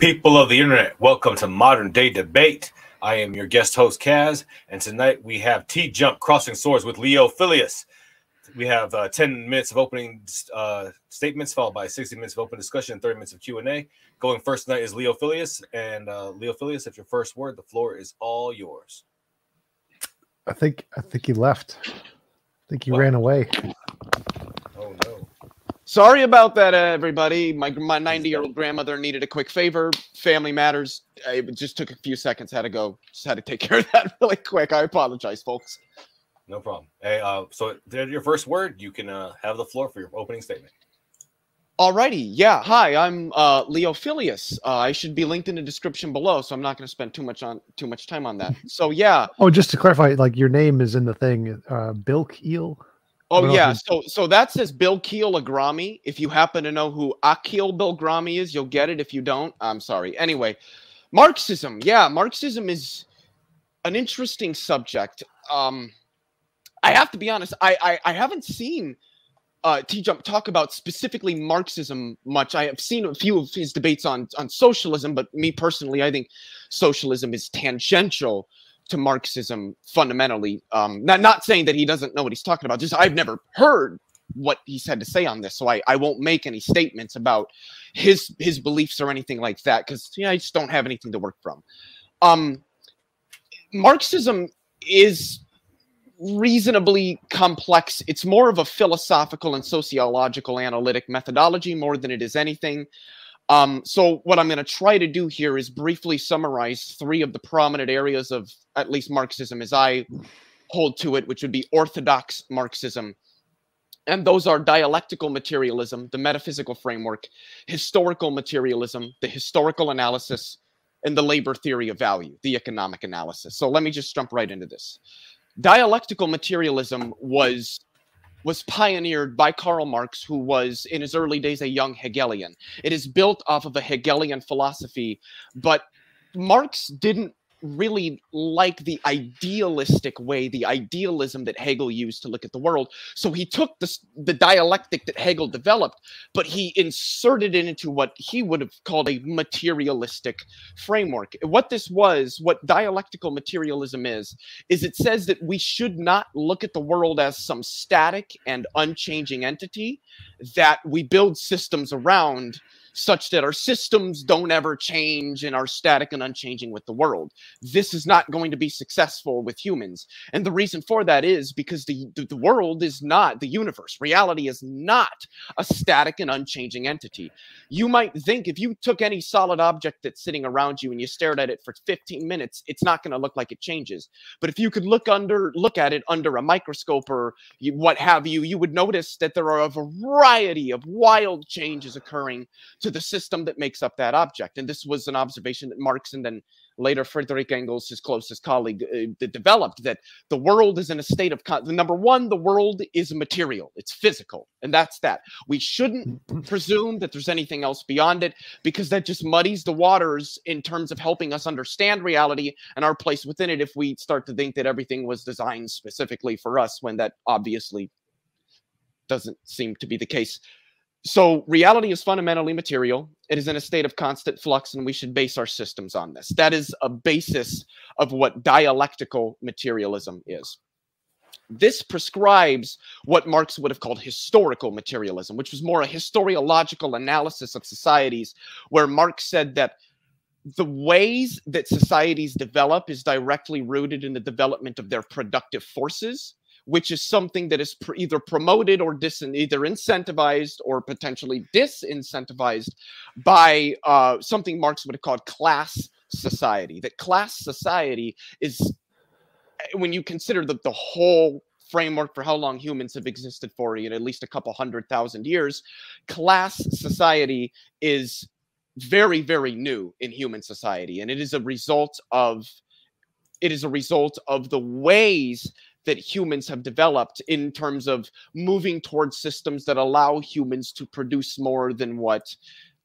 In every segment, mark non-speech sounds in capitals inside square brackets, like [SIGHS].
People of the internet, welcome to Modern Day Debate. I am your guest host, Kaz, and tonight we have T Jump crossing swords with Leo Filius. We have uh, 10 minutes of opening uh, statements, followed by 60 minutes of open discussion and 30 minutes of Q&A. Going first tonight is Leo Filius. And uh, Leo Filius, if your first word, the floor is all yours. I think I think he left. I think he ran away. Oh, no. Sorry about that, everybody. My my 90 year old grandmother needed a quick favor. Family matters. It just took a few seconds. Had to go. Just had to take [LAUGHS] care of that really quick. I apologize, folks. No problem. Hey, uh, so your first word. You can uh, have the floor for your opening statement. Alrighty, yeah. Hi, I'm uh, Leo Filius. Uh, I should be linked in the description below, so I'm not going to spend too much on too much time on that. So yeah. oh, just to clarify, like your name is in the thing, uh, Bilk Eel. Oh yeah, so so that says Bill Keel Agrami. If you happen to know who Akil Bilgrami is, you'll get it. If you don't, I'm sorry. Anyway, Marxism. Yeah, Marxism is an interesting subject. Um, I have to be honest. I I, I haven't seen uh, T Jump talk about specifically Marxism much. I have seen a few of his debates on on socialism, but me personally, I think socialism is tangential to Marxism fundamentally. Um, not not saying that he doesn't know what he's talking about. Just I've never heard what he's had to say on this, so I, I won't make any statements about his his beliefs or anything like that because yeah, I just don't have anything to work from. Um, Marxism is reasonably complex. It's more of a philosophical and sociological analytic methodology more than it is anything. Um, so what I'm going to try to do here is briefly summarize three of the prominent areas of at least Marxism as I hold to it, which would be orthodox Marxism. And those are dialectical materialism, the metaphysical framework, historical materialism, the historical analysis, and the labor theory of value, the economic analysis. So let me just jump right into this. Dialectical materialism was was pioneered by Karl Marx, who was in his early days a young Hegelian. It is built off of a Hegelian philosophy, but Marx didn't really like the idealistic way, the idealism that Hegel used to look at the world. So he took the, the dialectic that Hegel developed, but he inserted it into what he would have called a materialistic framework. What this was, what dialectical materialism is, is it says that we should not look at the world as some static and unchanging entity, that we build systems around such that our systems don't ever change and are static and unchanging with the world. This is not going to be successful with humans. And the reason for that is because the, the, the world is not the universe. Reality is not a static and unchanging entity. You might think if you took any solid object that's sitting around you and you stared at it for 15 minutes, it's not going to look like it changes. But if you could look under look at it under a microscope or what have you, you would notice that there are a variety of wild changes occurring to the system that makes up that object. And this was an observation that Marx and then later Friedrich Engels, his closest colleague, uh, developed that the world is in a state of con- number one, the world is material, it's physical, and that's that. We shouldn't [CLEARS THROAT] presume that there's anything else beyond it because that just muddies the waters in terms of helping us understand reality and our place within it. If we start to think that everything was designed specifically for us, when that obviously doesn't seem to be the case. So reality is fundamentally material. It is in a state of constant flux, and we should base our systems on this. That is a basis of what dialectical materialism is. This prescribes what Marx would have called historical materialism, which was more a historiological analysis of societies, where Marx said that the ways that societies develop is directly rooted in the development of their productive forces which is something that is pr- either promoted or dis- either incentivized or potentially disincentivized by uh, something Marx would have called class society. That class society is, eh, when you consider the, the whole framework for how long humans have existed for, know, at least a couple hundred thousand years, class society is very, very new in human society. And it is a result of it is a result of the ways that humans have developed in terms of moving towards systems that allow humans to produce more than what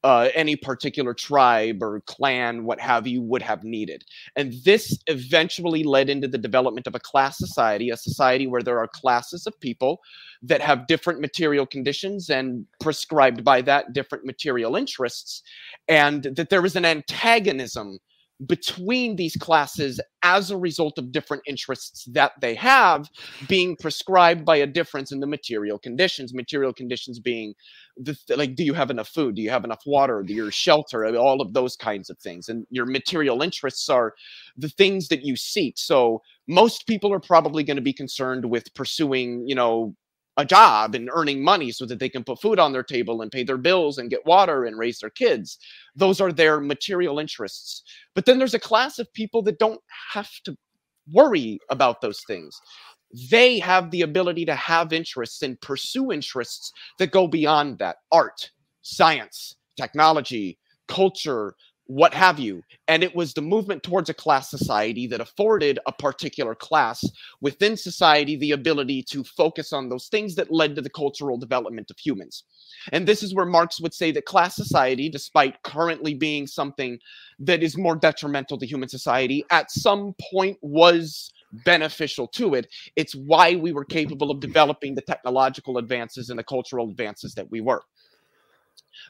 uh, any particular tribe or clan, what have you, would have needed. And this eventually led into the development of a class society, a society where there are classes of people that have different material conditions and prescribed by that different material interests, and that there is an antagonism between these classes as a result of different interests that they have being prescribed by a difference in the material conditions material conditions being the like do you have enough food? Do you have enough water? Do you shelter? All of those kinds of things. And your material interests are the things that you seek. So most people are probably going to be concerned with pursuing you know a job and earning money so that they can put food on their table and pay their bills and get water and raise their kids. Those are their material interests. But then there's a class of people that don't have to worry about those things. They have the ability to have interests and pursue interests that go beyond that art, science, technology, culture, what have you. And it was the movement towards a class society that afforded a particular class within society the ability to focus on those things that led to the cultural development of humans. And this is where Marx would say that class society, despite currently being something that is more detrimental to human society, at some point was beneficial to it. It's why we were capable of developing the technological advances and the cultural advances that we were.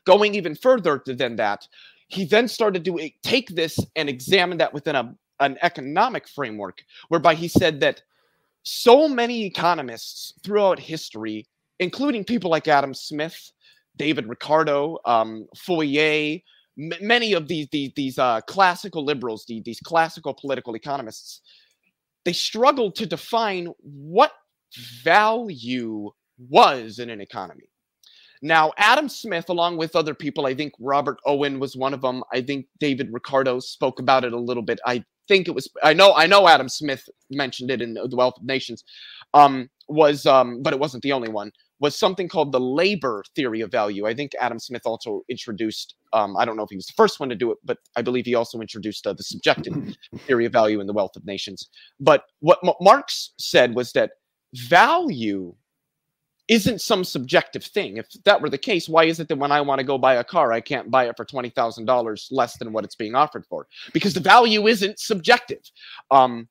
Going even further than that, he then started to take this and examine that within a, an economic framework, whereby he said that so many economists throughout history, including people like Adam Smith, David Ricardo, um, Fourier, m- many of these these, these uh, classical liberals, the, these classical political economists, they struggled to define what value was in an economy. Now, Adam Smith, along with other people, I think Robert Owen was one of them. I think David Ricardo spoke about it a little bit. I think it was I know I know Adam Smith mentioned it in the Wealth of Nations. Um, was um, but it wasn't the only one. Was something called the labor theory of value. I think Adam Smith also introduced. Um, I don't know if he was the first one to do it, but I believe he also introduced uh, the subjective [LAUGHS] theory of value in the Wealth of Nations. But what M- Marx said was that value isn't some subjective thing. If that were the case, why is it that when I want to go buy a car, I can't buy it for twenty thousand dollars less than what it's being offered for? Because the value isn't subjective. Um,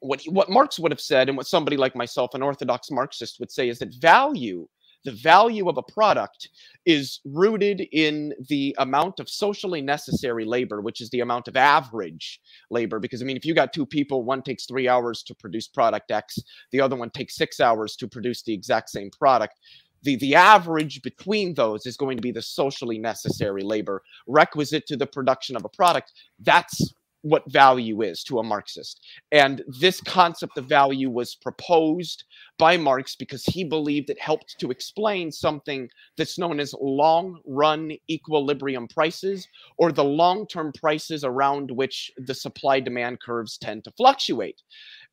what what Marx would have said, and what somebody like myself, an orthodox Marxist, would say, is that value the value of a product is rooted in the amount of socially necessary labor, which is the amount of average labor. Because I mean, if you got two people, one takes three hours to produce product X, the other one takes six hours to produce the exact same product. The, the average between those is going to be the socially necessary labor requisite to the production of a product. That's what value is to a Marxist. And this concept of value was proposed by Marx because he believed it helped to explain something that's known as long run equilibrium prices, or the long term prices around which the supply demand curves tend to fluctuate.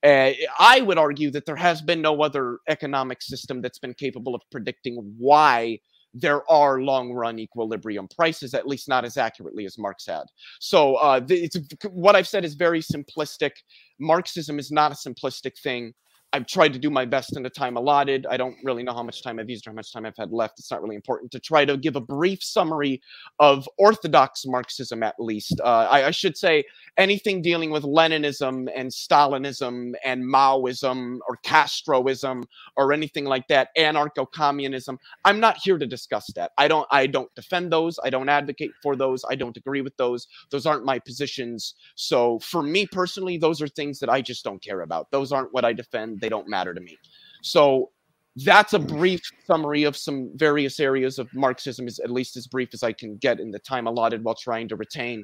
Uh, I would argue that there has been no other economic system that's been capable of predicting why there are long run equilibrium prices, at least not as accurately as Marx had. So uh, it's, what I've said is very simplistic. Marxism is not a simplistic thing. I've tried to do my best in the time allotted. I don't really know how much time I've used or how much time I've had left. It's not really important to try to give a brief summary of orthodox Marxism, at least. Uh, I, I, should say anything dealing with Leninism and Stalinism and Maoism or Castroism or anything like that, anarcho-communism. I'm not here to discuss that. I don't. I don't defend those. I don't advocate for those. I don't agree with those. Those aren't my positions. So for me personally, those are things that I just don't care about. Those aren't what I defend they don't matter to me. So that's a hmm. brief summary of some various areas of Marxism, is at least as brief as I can get in the time allotted while trying to retain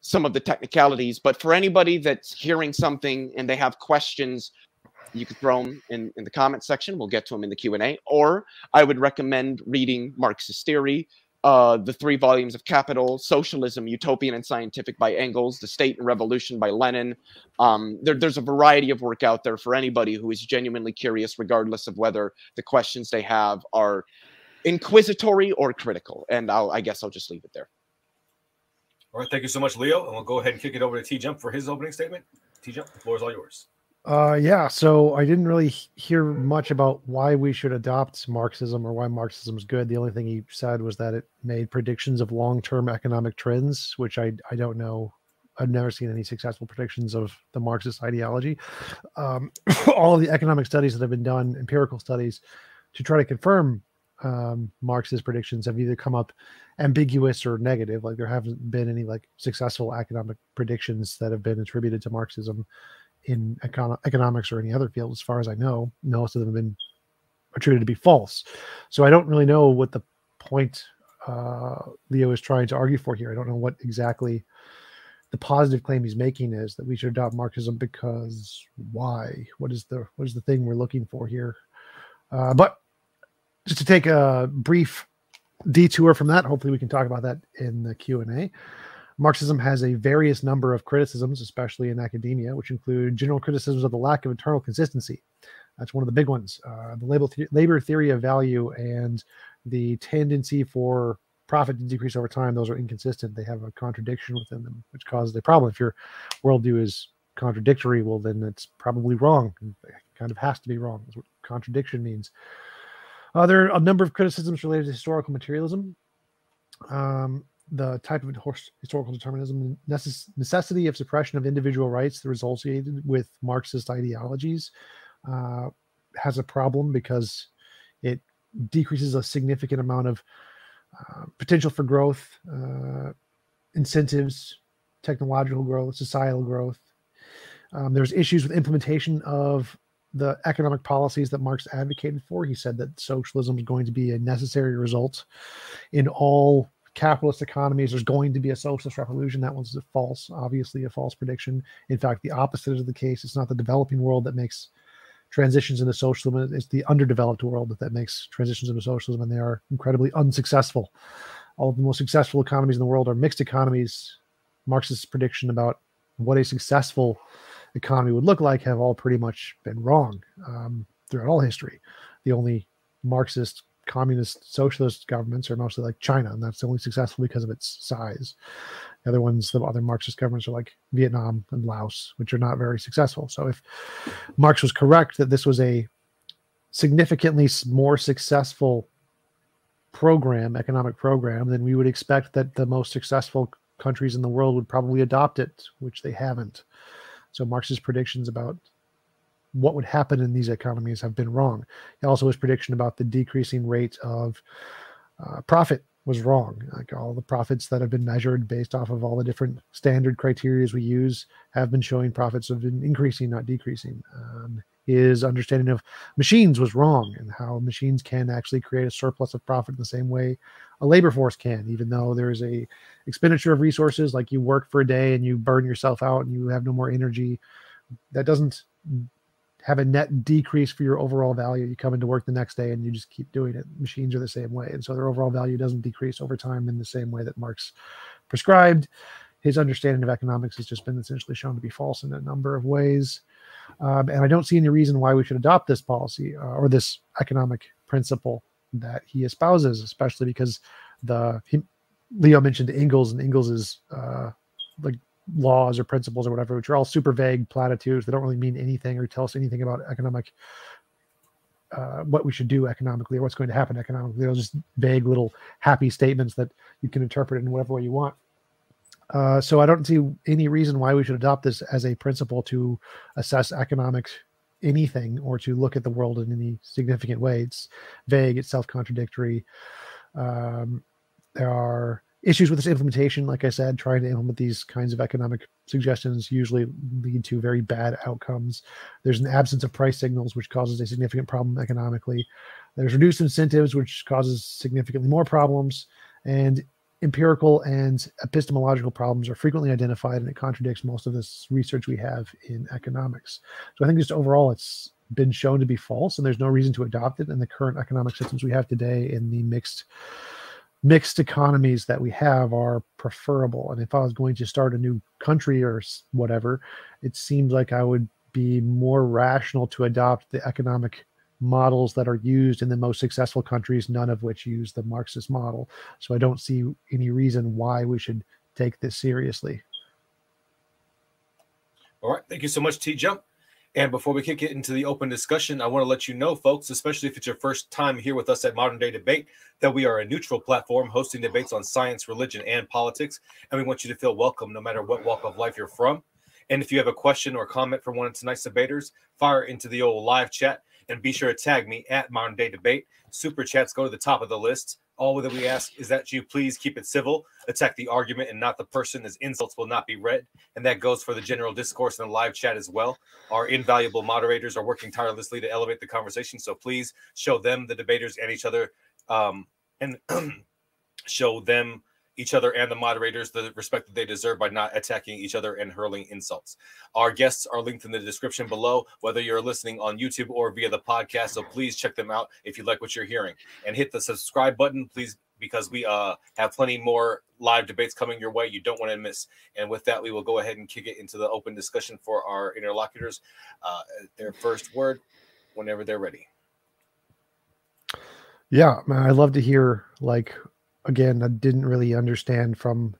some of the technicalities. But for anybody that's hearing something and they have questions, you could throw them in, in the comment section. We'll get to them in the Q&A. Or I would recommend reading Marxist theory, uh, the three volumes of Capital, Socialism, Utopian and Scientific by Engels, The State and Revolution by Lenin. Um, there, there's a variety of work out there for anybody who is genuinely curious, regardless of whether the questions they have are inquisitory or critical. And I'll, I guess I'll just leave it there. All right. Thank you so much, Leo. And we'll go ahead and kick it over to T Jump for his opening statement. T Jump, the floor is all yours. Uh, yeah. So I didn't really hear much about why we should adopt Marxism or why Marxism is good. The only thing he said was that it made predictions of long-term economic trends, which I I don't know. I've never seen any successful predictions of the Marxist ideology. Um, [COUGHS] all of the economic studies that have been done, empirical studies, to try to confirm um, Marxist predictions have either come up ambiguous or negative. Like there haven't been any like successful economic predictions that have been attributed to Marxism in econ- economics or any other field, as far as I know. Most of them have been attributed to be false. So I don't really know what the point uh, Leo is trying to argue for here. I don't know what exactly the positive claim he's making is that we should adopt Marxism because why? What is the what is the thing we're looking for here? Uh, but just to take a brief detour from that, hopefully we can talk about that in the Q and A. Marxism has a various number of criticisms, especially in academia, which include general criticisms of the lack of internal consistency. That's one of the big ones. Uh, the labor, th- labor theory of value and the tendency for profit to decrease over time, those are inconsistent. They have a contradiction within them, which causes a problem. If your worldview is contradictory, well, then it's probably wrong. It kind of has to be wrong. That's what contradiction means. Uh, there are a number of criticisms related to historical materialism. Um, the type of historical determinism, necessity of suppression of individual rights that associated with Marxist ideologies uh, has a problem because it decreases a significant amount of uh, potential for growth, uh, incentives, technological growth, societal growth. Um, there's issues with implementation of the economic policies that Marx advocated for. He said that socialism is going to be a necessary result in all capitalist economies, there's going to be a socialist revolution. That one's a false, obviously a false prediction. In fact, the opposite is the case. It's not the developing world that makes transitions into socialism. It's the underdeveloped world that, that makes transitions into socialism, and they are incredibly unsuccessful. All of the most successful economies in the world are mixed economies. Marxist prediction about what a successful economy would look like have all pretty much been wrong um, throughout all history. The only Marxist communist socialist governments are mostly like China, and that's only successful because of its size. The other ones, the other Marxist governments are like Vietnam and Laos, which are not very successful. So if Marx was correct that this was a significantly more successful program, economic program, then we would expect that the most successful countries in the world would probably adopt it, which they haven't. So Marx's predictions about what would happen in these economies have been wrong. Also, his prediction about the decreasing rate of uh, profit was wrong. Like all the profits that have been measured based off of all the different standard criteria we use have been showing profits have been increasing, not decreasing. Um, his understanding of machines was wrong and how machines can actually create a surplus of profit in the same way a labor force can even though there's a expenditure of resources like you work for a day and you burn yourself out and you have no more energy that doesn't have a net decrease for your overall value. You come into work the next day and you just keep doing it. Machines are the same way. And so their overall value doesn't decrease over time in the same way that Marx prescribed. His understanding of economics has just been essentially shown to be false in a number of ways. Um, and I don't see any reason why we should adopt this policy uh, or this economic principle that he espouses, especially because the he, Leo mentioned Engels and Engels's uh, like laws or principles or whatever, which are all super vague platitudes. They don't really mean anything or tell us anything about economic uh, what we should do economically or what's going to happen economically. They're just vague little happy statements that you can interpret in whatever way you want. Uh, so I don't see any reason why we should adopt this as a principle to assess economic anything or to look at the world in any significant way. It's vague, it's self-contradictory. Um, there are issues with this implementation. Like I said, trying to implement these kinds of economic suggestions usually lead to very bad outcomes. There's an absence of price signals, which causes a significant problem economically. There's reduced incentives, which causes significantly more problems. And empirical and epistemological problems are frequently identified, and it contradicts most of this research we have in economics. So I think just overall, it's been shown to be false, and there's no reason to adopt it in the current economic systems we have today in the mixed mixed economies that we have are preferable. And if I was going to start a new country or whatever, it seems like I would be more rational to adopt the economic models that are used in the most successful countries, none of which use the Marxist model. So I don't see any reason why we should take this seriously. All right. Thank you so much, T Jump. And before we kick it into the open discussion, I want to let you know, folks, especially if it's your first time here with us at Modern Day Debate, that we are a neutral platform hosting debates on science, religion, and politics. And we want you to feel welcome no matter what walk of life you're from. And if you have a question or comment for one of tonight's debaters, fire into the old live chat and be sure to tag me at Modern Day Debate. Super chats go to the top of the list. All that we ask is that you please keep it civil, attack the argument and not the person, as insults will not be read. And that goes for the general discourse in the live chat as well. Our invaluable moderators are working tirelessly to elevate the conversation. So please show them, the debaters, and each other, um, and [CLEARS THROAT] show them each other and the moderators the respect that they deserve by not attacking each other and hurling insults. Our guests are linked in the description below, whether you're listening on YouTube or via the podcast. So please check them out if you like what you're hearing and hit the subscribe button, please, because we uh, have plenty more live debates coming your way. You don't want to miss. And with that, we will go ahead and kick it into the open discussion for our interlocutors. Uh, their first word whenever they're ready. Yeah, man, I love to hear like again, I didn't really understand from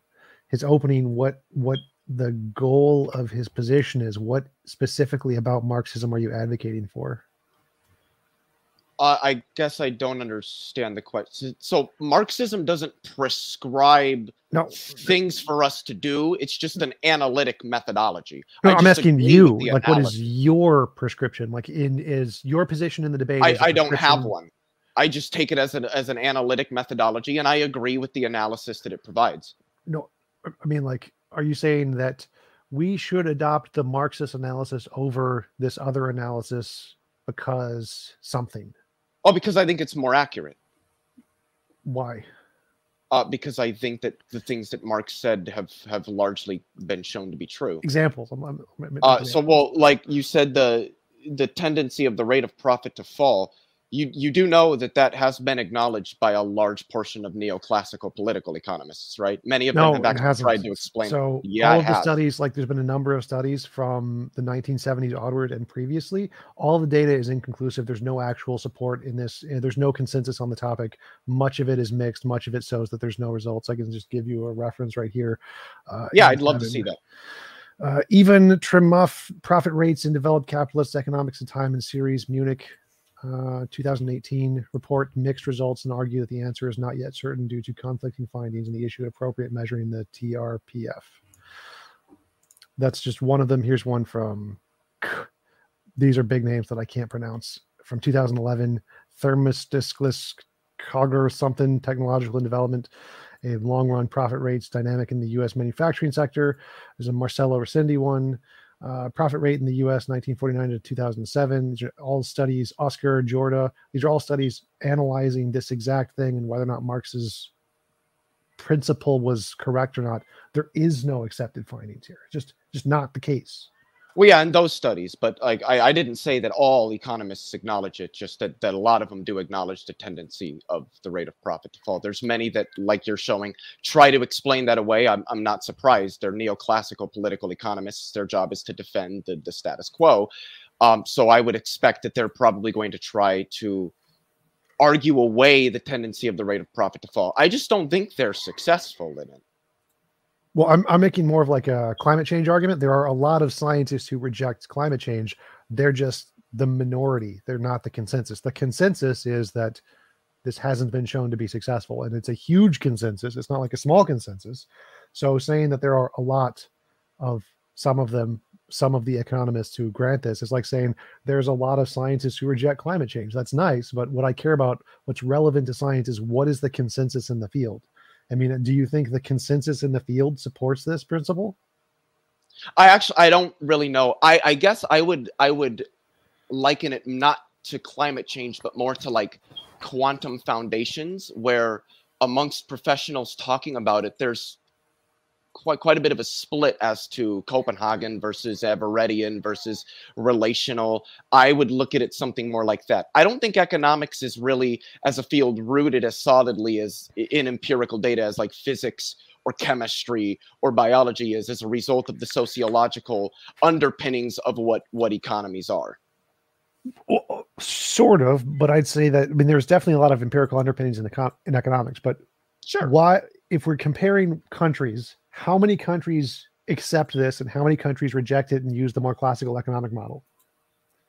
his opening what what the goal of his position is. What specifically about Marxism are you advocating for? Uh, I guess I don't understand the question. So Marxism doesn't prescribe no. things for us to do. It's just an analytic methodology. No, I'm asking you, like, analogy. what is your prescription? Like, in is your position in the debate? I, I don't have one. I just take it as an as an analytic methodology, and I agree with the analysis that it provides. No, I mean, like, are you saying that we should adopt the Marxist analysis over this other analysis because something? Oh, because I think it's more accurate. Why? Uh, because I think that the things that Marx said have have largely been shown to be true. Examples. I'm, I'm, I'm, uh, so, well, like you said, the the tendency of the rate of profit to fall you you do know that that has been acknowledged by a large portion of neoclassical political economists, right? Many of no, them have actually tried to explain. So yeah, all of the studies, like there's been a number of studies from the 1970s onward and previously, all the data is inconclusive. There's no actual support in this. There's no consensus on the topic. Much of it is mixed. Much of it shows that there's no results. I can just give you a reference right here. Uh, yeah, I'd love to see that. Uh, even Tremoff profit rates in developed capitalist economics and time in series Munich uh, 2018 report mixed results and argue that the answer is not yet certain due to conflicting findings in the issue of appropriate measuring the TRPF. That's just one of them. Here's one from, these are big names that I can't pronounce. From 2011, Thermostiskless Cogger something, technological and development, a long run profit rates dynamic in the US manufacturing sector. There's a Marcello Rossendi one uh, profit rate in the US 1949 to 2007. These are all studies, Oscar, Jorda, these are all studies analyzing this exact thing and whether or not Marx's principle was correct or not. There is no accepted findings here. Just just not the case. Well, yeah, in those studies, but like I, I didn't say that all economists acknowledge it, just that, that a lot of them do acknowledge the tendency of the rate of profit to fall. There's many that, like you're showing, try to explain that away. I'm, I'm not surprised. They're neoclassical political economists. Their job is to defend the, the status quo. Um, so I would expect that they're probably going to try to argue away the tendency of the rate of profit to fall. I just don't think they're successful in it. Well, I'm, I'm making more of like a climate change argument. There are a lot of scientists who reject climate change. They're just the minority. They're not the consensus. The consensus is that this hasn't been shown to be successful, and it's a huge consensus. It's not like a small consensus. So saying that there are a lot of some of them, some of the economists who grant this is like saying there's a lot of scientists who reject climate change. That's nice, but what I care about, what's relevant to science, is what is the consensus in the field. I mean, do you think the consensus in the field supports this principle? I actually I don't really know. I I guess I would I would liken it not to climate change but more to like quantum foundations where amongst professionals talking about it there's quite quite a bit of a split as to Copenhagen versus Everettian versus relational. I would look at it something more like that. I don't think economics is really as a field rooted as solidly as in empirical data as like physics or chemistry or biology is as a result of the sociological underpinnings of what what economies are. Well, uh, sort of, but I'd say that I mean there's definitely a lot of empirical underpinnings in the in economics, but sure. Why if we're comparing countries how many countries accept this and how many countries reject it and use the more classical economic model?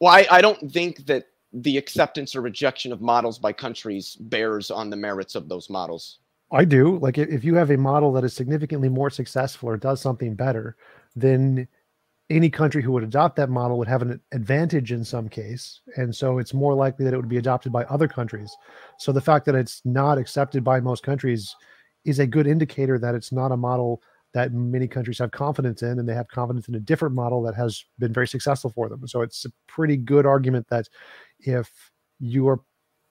Well, I, I don't think that the acceptance or rejection of models by countries bears on the merits of those models. I do. Like if you have a model that is significantly more successful or does something better, then any country who would adopt that model would have an advantage in some case. And so it's more likely that it would be adopted by other countries. So the fact that it's not accepted by most countries is a good indicator that it's not a model that many countries have confidence in, and they have confidence in a different model that has been very successful for them. So it's a pretty good argument that if you are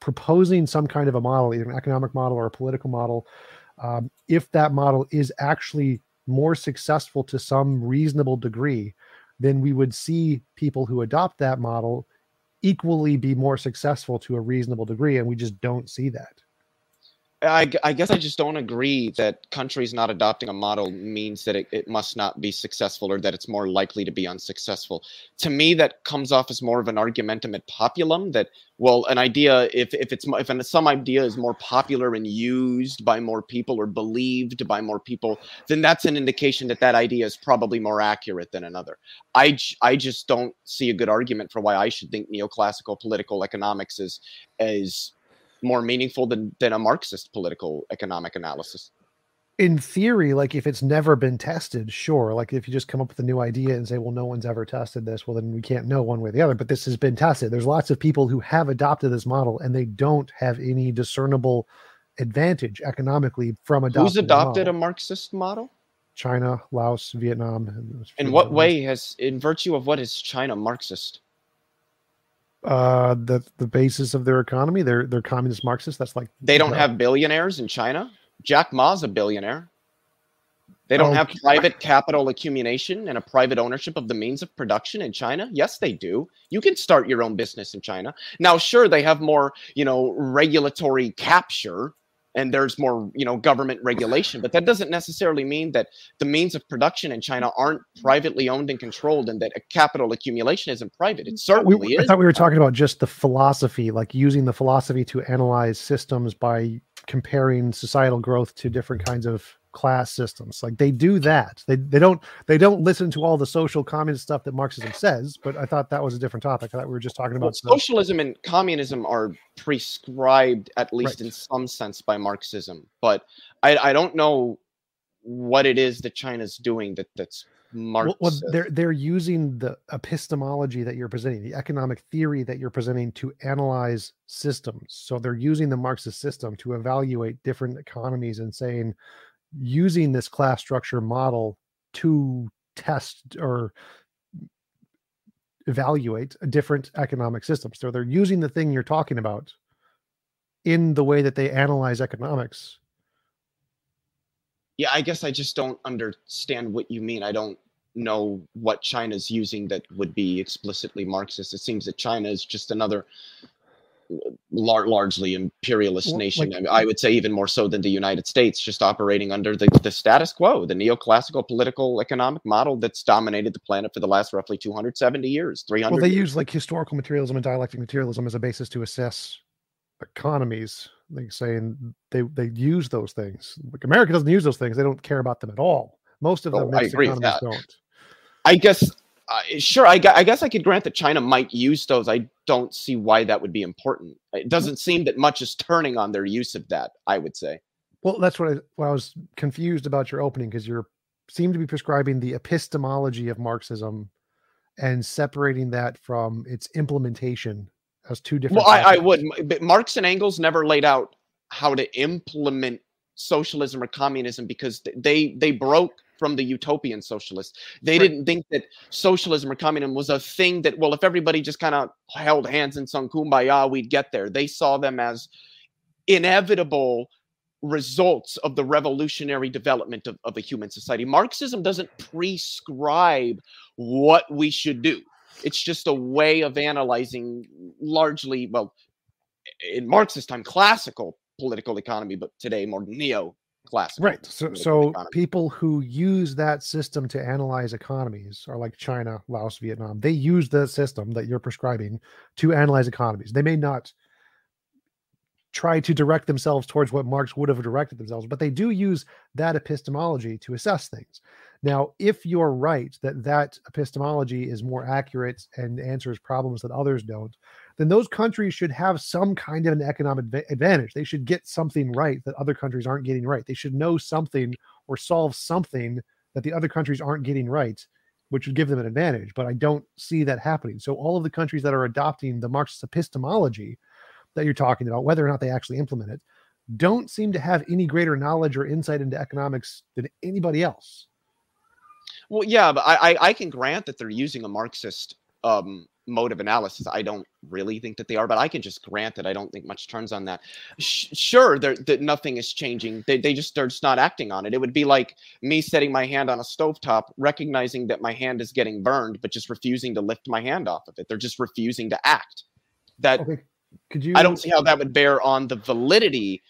proposing some kind of a model, either an economic model or a political model, um, if that model is actually more successful to some reasonable degree, then we would see people who adopt that model equally be more successful to a reasonable degree. And we just don't see that. I, I, guess I just don't agree that countries not adopting a model means that it, it must not be successful or that it's more likely to be unsuccessful. To me, that comes off as more of an argumentum ad populum that, well, an idea, if, if it's if an, some idea is more popular and used by more people or believed by more people, then that's an indication that that idea is probably more accurate than another. I, I just don't see a good argument for why I should think neoclassical political economics is, is more meaningful than than a Marxist political economic analysis. In theory, like if it's never been tested, sure. Like if you just come up with a new idea and say, "Well, no one's ever tested this," well, then we can't know one way or the other. But this has been tested. There's lots of people who have adopted this model, and they don't have any discernible advantage economically from adopting. Who's adopted a Marxist model? China, Laos, Vietnam. In what way has, in virtue of what is China Marxist? Uh the the basis of their economy they're they're communist marxists that's like they don't have billionaires in china jack ma's a billionaire they don't have private capital accumulation and a private ownership of the means of production in China. Yes, they do. You can start your own business in China. Now, sure, they have more, you know, regulatory capture and there's more you know government regulation but that doesn't necessarily mean that the means of production in china aren't privately owned and controlled and that a capital accumulation isn't private. It certainly we, is i thought we were talking about just the philosophy like using the philosophy to analyze systems by comparing societal growth to different kinds of class systems like they do that they, they don't they don't listen to all the social communist stuff that marxism says but i thought that was a different topic i thought we were just talking about well, socialism and communism are prescribed at least right. in some sense by marxism but I, I don't know what it is that china's doing that that's Marxist. Well, well, they're they're using the epistemology that you're presenting, the economic theory that you're presenting to analyze systems. So they're using the Marxist system to evaluate different economies and saying, using this class structure model to test or evaluate a different economic system. So they're using the thing you're talking about in the way that they analyze economics. Yeah, I guess I just don't understand what you mean. I don't know what China's using that would be explicitly Marxist. It seems that China is just another lar- largely imperialist well, nation. Like, I, mean, I, would say even more so than the United States, just operating under the, the status quo, the neoclassical political economic model that's dominated the planet for the last roughly 270 years, 300. Well, they years. use like historical materialism and dialectic materialism as a basis to assess economies, like saying they they use those things. Like America doesn't use those things; they don't care about them at all. Most of Oh, the I agree with economies that. don't. I guess, uh, sure. I, I guess I could grant that China might use those. I don't see why that would be important. It doesn't seem that much is turning on their use of that. I would say. Well, that's what I, what I was confused about your opening because you seem to be prescribing the epistemology of Marxism and separating that from its implementation as two different. Well, I, I would, but Marx and Engels never laid out how to implement socialism or communism because they they broke from the utopian socialists. They Right. didn't think that socialism or communism was a thing that well, if everybody just kind of held hands and sung kumbaya, we'd get there. They saw them as inevitable results of the revolutionary development of, of a human society. Marxism doesn't prescribe what we should do. It's just a way of analyzing largely, well, in Marxist time, classical political economy, but today more right. So, so people who use that system to analyze economies are like China, Laos, Vietnam. They use the system that you're prescribing to analyze economies. They may not try to direct themselves towards what Marx would have directed themselves, but they do use that epistemology to assess things. Now, if you're right that that epistemology is more accurate and answers problems that others don't, then those countries should have some kind of an economic advantage. They should get something right that other countries aren't getting right. They should know something or solve something that the other countries aren't getting right, which would give them an advantage. But I don't see that happening. So all of the countries that are adopting the Marxist epistemology that you're talking about, whether or not they actually implement it, don't seem to have any greater knowledge or insight into economics than anybody else. Well, yeah, but I, I can grant that they're using a Marxist um, mode of analysis. I don't really think that they are, but I can just grant that I don't think much turns on that. Sh- sure, that nothing is changing. They, they just they're just not acting on it. It would be like me setting my hand on a stovetop, recognizing that my hand is getting burned, but just refusing to lift my hand off of it. They're just refusing to act. That Okay. Could you I don't see how that would bear on the validity.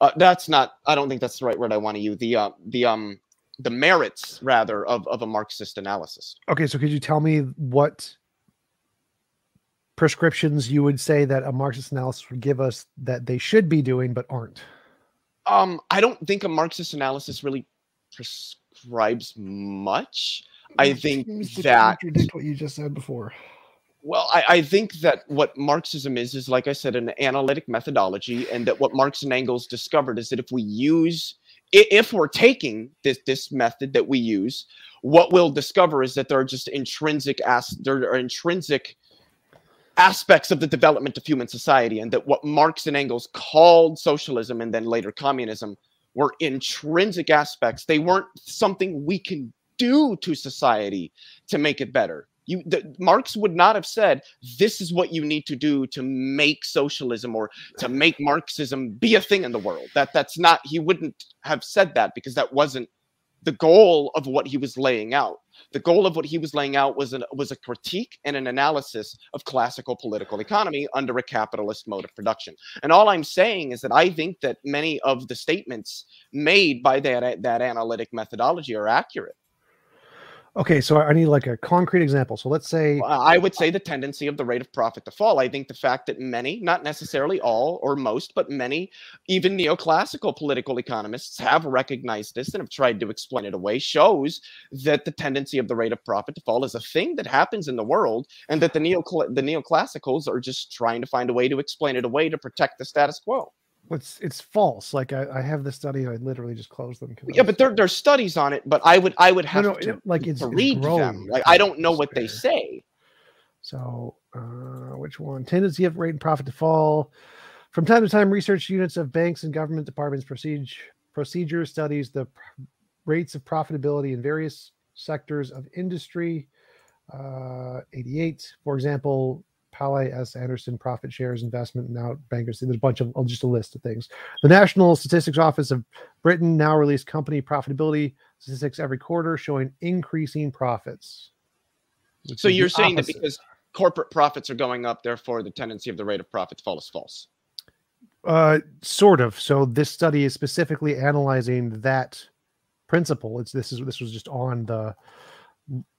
Uh, that's not. I don't think that's the right word I want to use. The uh, the um the merits rather of of a Marxist analysis. Okay, so could you tell me what prescriptions you would say that a Marxist analysis would give us that they should be doing but aren't? Um, I don't think a Marxist analysis really prescribes much. I think that contradict what you just said before. Well, I, I think that what Marxism is is, like I said, an analytic methodology, and that what Marx and Engels discovered is that if we use, if we're taking this this method that we use, what we'll discover is that there are just intrinsic as there are intrinsic aspects of the development of human society, and that what Marx and Engels called socialism and then later communism were intrinsic aspects. They weren't something we can do to society to make it better. You, the, Marx would not have said, "This is what you need to do to make socialism or to make Marxism be a thing in the world." That that's not. He wouldn't have said that because that wasn't the goal of what he was laying out. The goal of what he was laying out was an, was a critique and an analysis of classical political economy under a capitalist mode of production. And all I'm saying is that I think that many of the statements made by that that analytic methodology are accurate. Okay, so I need like a concrete example. So let's say I would say the tendency of the rate of profit to fall. I think the fact that many, not necessarily all or most, but many, even neoclassical political economists have recognized this and have tried to explain it away, shows that the tendency of the rate of profit to fall is a thing that happens in the world, and that the neo the neoclassicals are just trying to find a way to explain it away to protect the status quo. It's it's false. Like I, I have the study, I literally just closed them. Yeah, but there, there's studies on it. But I would I would have no, to, it- like it's, to it's read growing. them. Like I don't know what they say. So, uh, which one? Tendency of rate and profit to fall. From time to time, research units of banks and government departments procedure procedure studies the rates of profitability in various sectors of industry. Uh, 88, for example, Pale S. Anderson profit shares investment now bankruptcy. There's a bunch of oh, just a list of things. The National Statistics Office of Britain now released company profitability statistics every quarter showing increasing profits. So you're saying that because corporate profits are going up, therefore the tendency of the rate of profit to fall is false. Uh, sort of. So this study is specifically analyzing that principle. It's this is this was just on the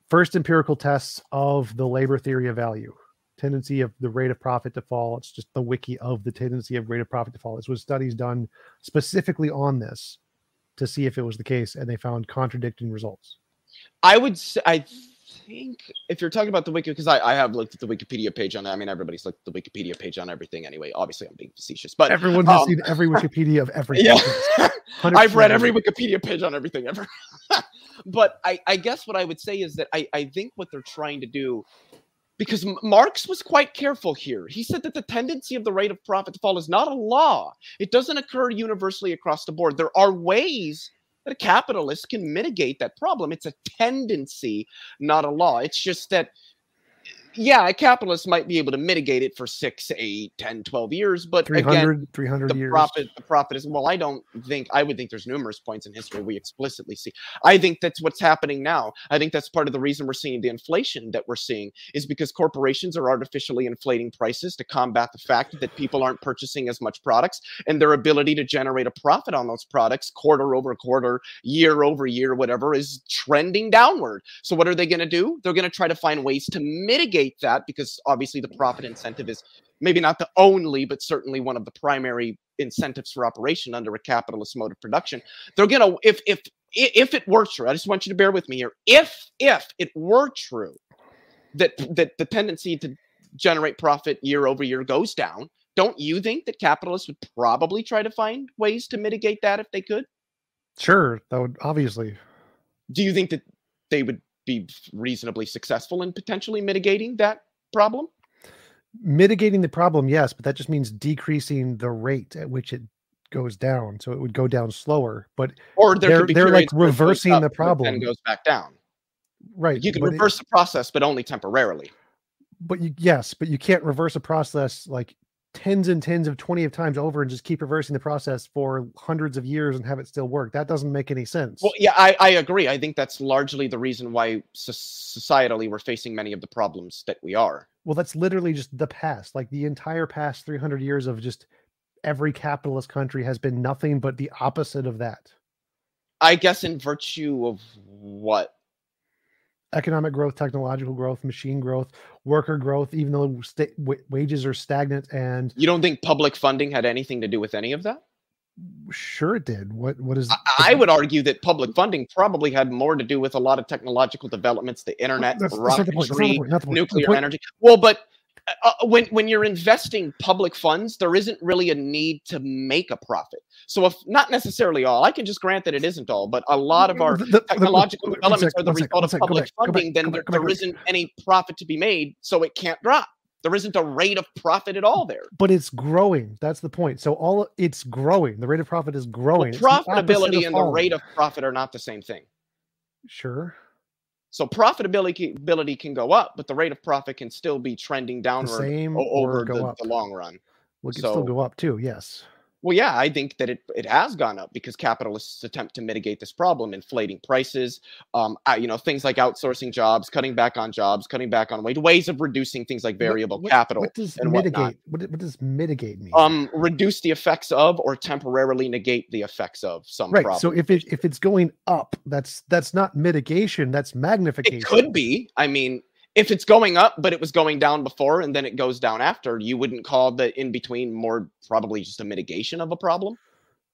first empirical tests of the labor theory of value tendency of the rate of profit to fall. It's just the wiki of the tendency of rate of profit to fall. This was studies done specifically on this to see if it was the case, and they found contradicting results. I would say, I think if you're talking about the wiki, because I, I have looked at the Wikipedia page on. That. I mean, everybody's looked at the Wikipedia page on everything anyway. Obviously, I'm being facetious, but Everyone has um, seen every [LAUGHS] Wikipedia of everything. yeah, [LAUGHS] I've read every. Wikipedia page on everything ever. [LAUGHS] but I, I guess what I would say is that I, I think what they're trying to do, because Marx was quite careful here. He said that the tendency of the rate of profit to fall is not a law. It doesn't occur universally across the board. There are ways that a capitalist can mitigate that problem. It's a tendency, not a law. It's just that yeah, a capitalist might be able to mitigate it for six, eight, 10, 12 years, but again, 300, 300 the years. profit the profit is well i don't think i would think there's numerous points in history we explicitly see. I think that's what's happening now. I think that's part of the reason we're seeing the inflation that we're seeing is because corporations are artificially inflating prices to combat the fact that people aren't purchasing as much products and their ability to generate a profit on those products quarter over quarter year over year whatever is trending downward. So what are they going to do? They're going to try to find ways to mitigate that because obviously the profit incentive is maybe not the only, but certainly one of the primary incentives for operation under a capitalist mode of production. They're gonna if if if it were true, I just want you to bear with me here. If if it were true that that the tendency to generate profit year over year goes down, don't you think that capitalists would probably try to find ways to mitigate that if they could? Sure, that would obviously. Do you think that they would be reasonably successful in potentially mitigating that problem? Mitigating the problem, yes, but that just means decreasing the rate at which it goes down. So it would go down slower. But Or there They're- could be they're, like, periods where it goes reversing the problem. then goes back down. right, You can but it- reverse the process, but only temporarily. but you yes, but you can't reverse a process like tens and tens of 20 of times over and just keep reversing the process for hundreds of years and have it still work. That doesn't make any sense. Well, yeah, I, I agree. I think that's largely the reason why societally we're facing many of the problems that we are. Well, that's literally just the past. Like the entire past 300 years of just every capitalist country has been nothing but the opposite of that. I guess in virtue of what? Economic growth, technological growth, machine growth, worker growth, even though sta- wa- wages are stagnant and You don't think public funding had anything to do with any of that? sure it did. What what is I, I would argue that public funding probably had more to do with a lot of technological developments, the internet, That's- that's not the point, that's not the rocketry, point, not the point. Nuclear point- energy. Well, but uh, uh, when when you're investing public funds, there isn't really a need to make a profit. So if not necessarily all, I can just grant that it isn't all, but a lot of our The- the- the- technological developments are the result one of public back, go back, funding, then there, back, there go isn't any profit to be made, so it can't drop. There isn't a rate of profit at all there. but it's growing. That's the point. So all it's growing. The rate of profit is growing. The opposite profitability of and the rate of profit are not the same thing. sure. So profitability can go up, but the rate of profit can still be trending The downward same over the, the long run. Well, it can so- still go up too. Yes. Well, yeah, I think that it, it has gone up because capitalists attempt to mitigate this problem, inflating prices, um, you know, things like outsourcing jobs, cutting back on jobs, cutting back on wage, ways of reducing things like variable what- capital. What does mitigate? What, what does mitigate mean? Um, reduce the effects of or temporarily negate the effects of some right. problem. So if it if it's going up, that's that's not mitigation. That's magnification. It could be. I mean, if it's going up, but it was going down before and then it goes down after, you wouldn't call the in between more probably just a mitigation of a problem.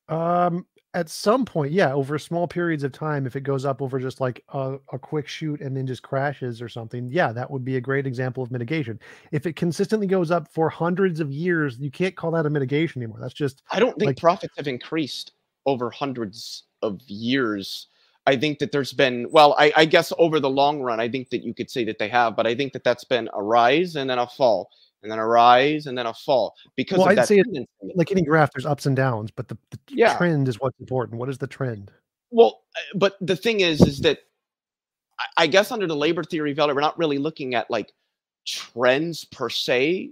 Um, at some point, yeah, over small periods of time, if it goes up over just like a, a quick shoot and then just crashes or something, yeah, that would be a great example of mitigation. If it consistently goes up for hundreds of years, you can't call that a mitigation anymore. That's just I don't think Like- profits have increased over hundreds of years. I think that there's been, well, I, I guess over the long run, I think that you could say that they have, but I think that that's been a rise and then a fall, and then a rise and then a fall because Well, of I'd that say it- like any graph, there's ups and downs, but the, the Yeah. trend is what's important. What is the trend? Well, uh, but the thing is, is that I, I guess under the labor theory of Elliott, we're not really looking at like trends per se.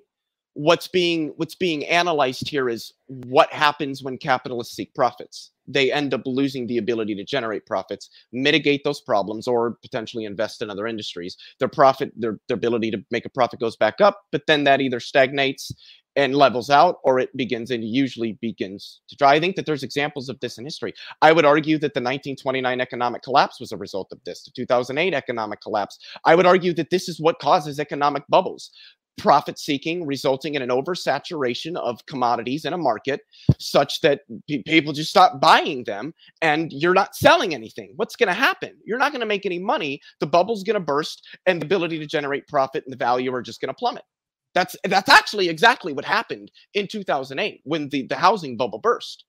What's being what's being analyzed here is what happens when capitalists seek profits. They end up losing the ability to generate profits, mitigate those problems, or potentially invest in other industries. Their profit, their, their ability to make a profit goes back up, but then that either stagnates and levels out, or it begins and usually begins to dry. I think that there's examples of this in history. I would argue that the 1929 economic collapse was a result of this, the 2008 economic collapse. I would argue that this is what causes economic bubbles. Profit seeking, resulting in an oversaturation of commodities in a market such that pe- people just stop buying them and you're not selling anything. What's going to happen? You're not going to make any money. The bubble's going to burst and the ability to generate profit and the value are just going to plummet. That's that's actually exactly what happened in 2008 when the, the housing bubble burst.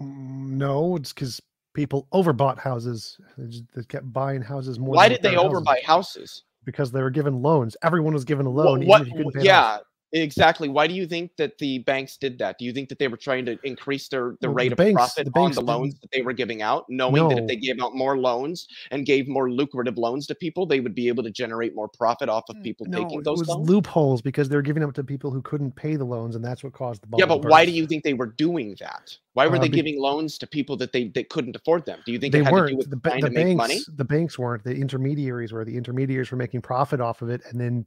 Mm, No, it's because people overbought houses. They, just, they kept buying houses more. Why did they their houses overbuy houses? Because they were given loans. Everyone was given a loan. even what, if you couldn't pay yeah, off. Exactly. Why do you think that the banks did that? Do you think that they were trying to increase their the Well, rate the of banks- profit the on the loans didn't- that they were giving out, knowing that if they gave out more loans and gave more lucrative loans to people, they would be able to generate more profit off of people No, taking it those was loans? loopholes because they were giving them to people who couldn't pay the loans, and that's what caused the bubble. Yeah, but why do you think they were doing that? Why were Uh, they be- giving loans to people that they, they couldn't afford them? Do you think they it had to do weren't with the, the banks money? the banks weren't the intermediaries were the intermediaries were making profit off of it and then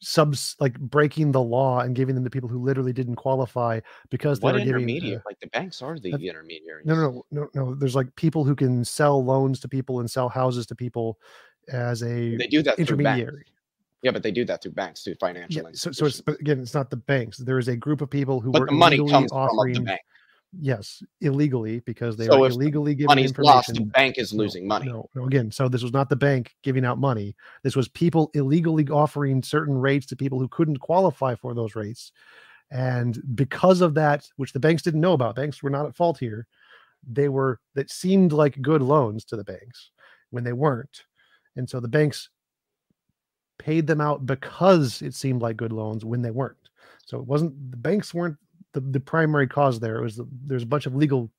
subs like breaking the law and giving them to people who literally didn't qualify because they What were giving intermediate? uh, like the banks are the that- intermediaries. no no no no there's like people who can sell loans to people and sell houses to people as a They do that through intermediary Yeah, but they do that through banks, through financial yeah so, so it's but again it's not the banks there is a group of people who but the money comes from the bank. Yes illegally because they So the illegally giving Money's information lost. The bank is losing money. No, no, again, so this was not the bank giving out money. This was people illegally offering certain rates to people who couldn't qualify for those rates. And because of that, which the banks didn't know about, banks were not at fault here. They were that seemed like good loans to the banks when they weren't. And so the banks paid them out because it seemed like good loans when they weren't. So it wasn't the banks weren't the, the primary cause there. It was the, there's a bunch of legal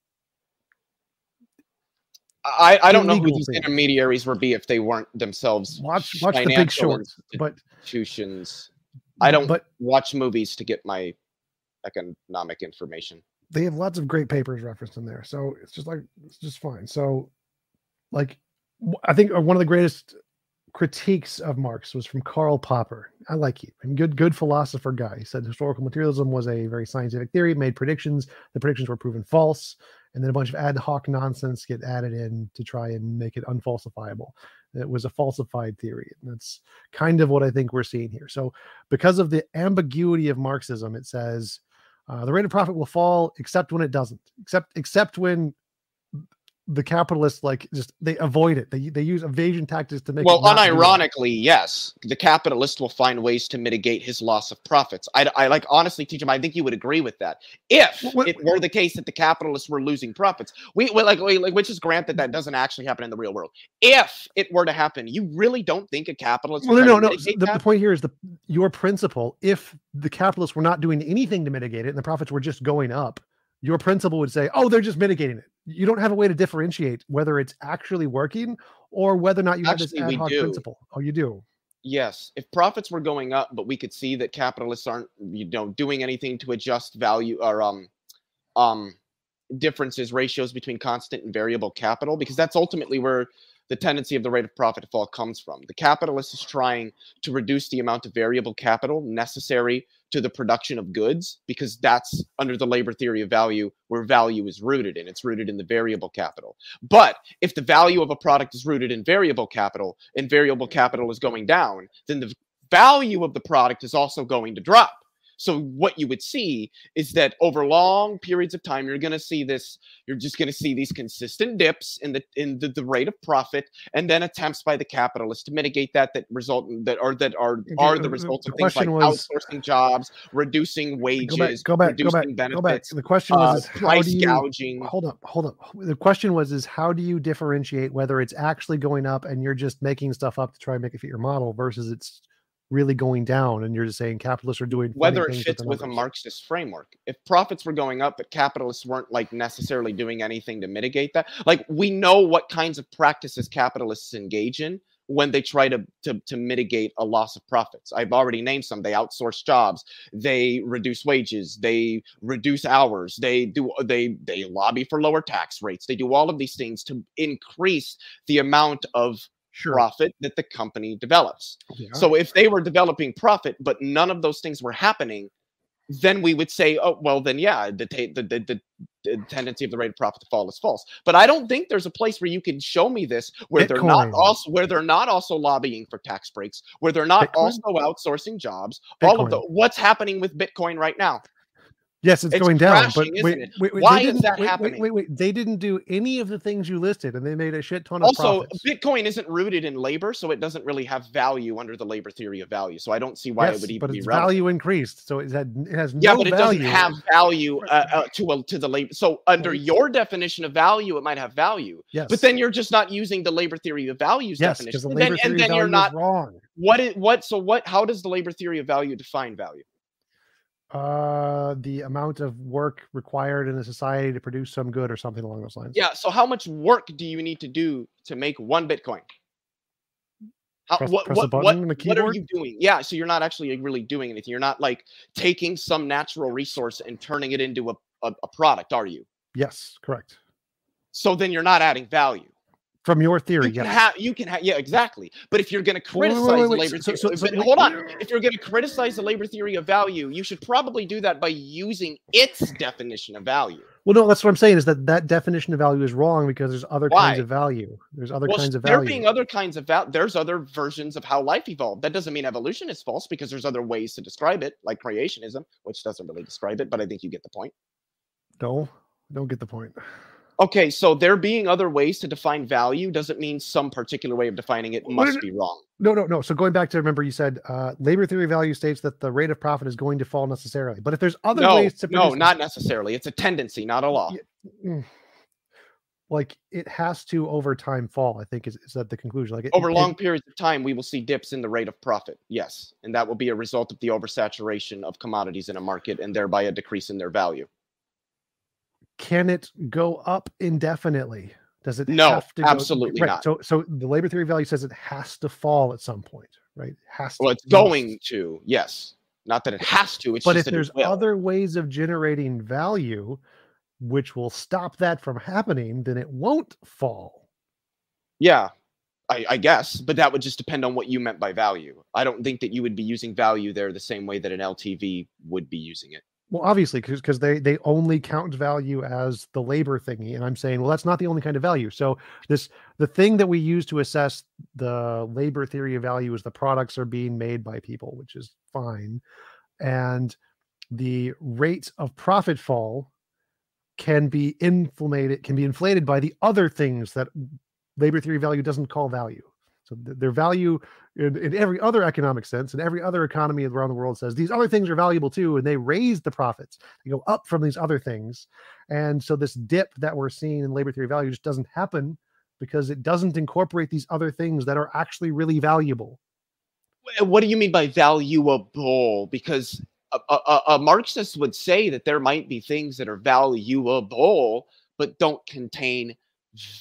I, I don't know who these things. intermediaries would be if they weren't themselves watch watch the big shorts. But institutions. I don't but watch movies to get my economic information. they have lots of great papers referenced in there so it's just like it's just fine so like I think uh, one of the greatest critiques of marx was from karl popper. I like him and good good philosopher guy. He said historical materialism was a very scientific theory made predictions. The predictions were proven false and then a bunch of ad hoc nonsense get added in to try and make it unfalsifiable. It was a falsified theory and that's kind of what i think we're seeing here. So because of the ambiguity of marxism it says uh, the rate of profit will fall except when it doesn't except except when the capitalists like just they avoid it they, they use evasion tactics to make Well, it not do unironically, yes, the capitalist will find ways to mitigate his loss of profits. I, I like honestly, teach him. I think you would agree with that. If Wh- wh- it were the case that the capitalists were losing profits, we we- like, we- like which is grant that that doesn't actually happen in the real world. If it were to happen, you really don't think a capitalist? well would no no no the, the point here is the your principle if the capitalists were not doing anything to mitigate it and the profits were just going up your principle would say oh they're just mitigating it you don't have a way to differentiate whether it's actually working or whether or not you have Actually, this we ad hoc do. principle oh you do Yes, if profits were going up, but we could see that capitalists aren't, you know, doing anything to adjust value or um, um, differences, ratios between constant and variable capital, because that's ultimately where the tendency of the rate of profit to fall comes from. The capitalist is trying to reduce the amount of variable capital necessary to the production of goods, because that's under the labor theory of value where value is rooted in. It's rooted in the variable capital. But if the value of a product is rooted in variable capital and variable capital is going down, then the value of the product is also going to drop. So what you would see is that over long periods of time, you're going to see this. You're just going to see these consistent dips in the in the, the rate of profit, and then attempts by the capitalists to mitigate that that result that are that are are uh, the uh, results the of things like was- outsourcing jobs, reducing wages, go back go back reducing go back go back benefits, the question uh, was is how price you gouging. hold up hold up the question was is how do you differentiate whether it's actually going up and you're just making stuff up to try and make it fit your model versus it's really going down and you're just saying capitalists are doing whether it fits the with a. Marxist framework. If profits were going up, but capitalists weren't like necessarily doing anything to mitigate that, like we know what kinds of practices capitalists engage in when they try to, to to mitigate a loss of profits. I've already named some. They outsource jobs, they reduce wages, they reduce hours, they do they they lobby for lower tax rates. They do all of these things to increase the amount of sure profit that the company develops. yeah. So if they were developing profit, but none of those things were happening, then we would say, oh, well, then yeah, the, ta- the, the, the, the tendency of the rate of profit to fall is false. But I don't think there's a place where you can show me this where they're not also where they're not also lobbying for tax breaks, where they're not Bitcoin? also outsourcing jobs. All of the what's happening with Bitcoin right now. Yes, it's, It's going down. But wait, wait, wait, Why is that happening? Wait, wait, They didn't do any of the things you listed, and they made a shit ton of Also, profits. Bitcoin isn't rooted in labor, so it doesn't really have value under the labor theory of value. So I don't see why yes, it would even but be its relevant. value increased, so it had it has Yeah, no but it value. doesn't have value uh, uh, to a, to the labor. So under your definition of value, it might have value, Yes, but then you're just not using the labor theory of values yes, because definition. the And labor then, and theory then of you're value not is wrong. what is what? So what? How does the labor theory of value define value? Uh, the amount of work required in a society to produce some good or something along those lines. Yeah. So how much work do you need to do to make one Bitcoin? How, Press- what press what what, what are you doing? Yeah. So you're not actually really doing anything. You're not like taking some natural resource and turning it into a, a, a product, are you? Yes, correct. So then you're not adding value. From your theory, You can yes. have, you can have, yeah, exactly. But if you're going to Wait, wait, criticize wait, the wait, labor so- theory, so- so- hold on. If you're going to criticize the labor theory of value, you should probably do that by using its definition of value. Well, no, that's what I'm saying is that that definition of value is wrong because there's other kinds of value. There's other Well, kinds of value. there being other kinds of value, there's other versions of how life evolved. That doesn't mean evolution is false because there's other ways to describe it, like creationism, which doesn't really describe it, but I think you get the point. no, don't get the point. Okay, so there being other ways to define value doesn't mean some particular way of defining it must is- be wrong. No, no, no. So going back to remember, you said uh, labor theory of value states that the rate of profit is going to fall necessarily. But if there's other No, ways to no, not necessarily. It's a tendency, not a law. Yeah. Mm. like it has to over time fall. I think is, is that the conclusion? Like it, over it- long periods of time, we will see dips in the rate of profit. Yes. And that will be a result of the oversaturation of commodities in a market and thereby a decrease in their value. Can it go up indefinitely? Does it No, have to go- absolutely right, not. So so the labor theory value says it has to fall at some point, right? Has to Well, it's going to, yes. Not that it has to. It's but just if there's other ways of generating value which will stop that from happening, then it won't fall. Yeah, I, I guess, but that would just depend on what you meant by value. I don't think that you would be using value there the same way that an LTV would be using it. Well, obviously, because they they only count value as the labor thingy, and I'm saying, well, that's not the only kind of value. So this the thing that we use to assess the labor theory of value is the products are being made by people, which is fine, and the rate of profit fall can be inflated can be inflated by the other things that labor theory value doesn't call value. So th- their value in, in every other economic sense and every other economy around the world says these other things are valuable too, and they raise the profits. They go up from these other things. And so this dip that we're seeing in labor theory value just doesn't happen because it doesn't incorporate these other things that are actually really valuable. What do you mean by valuable? Because a, a, a- Marxist would say that there might be things that are valuable, but don't contain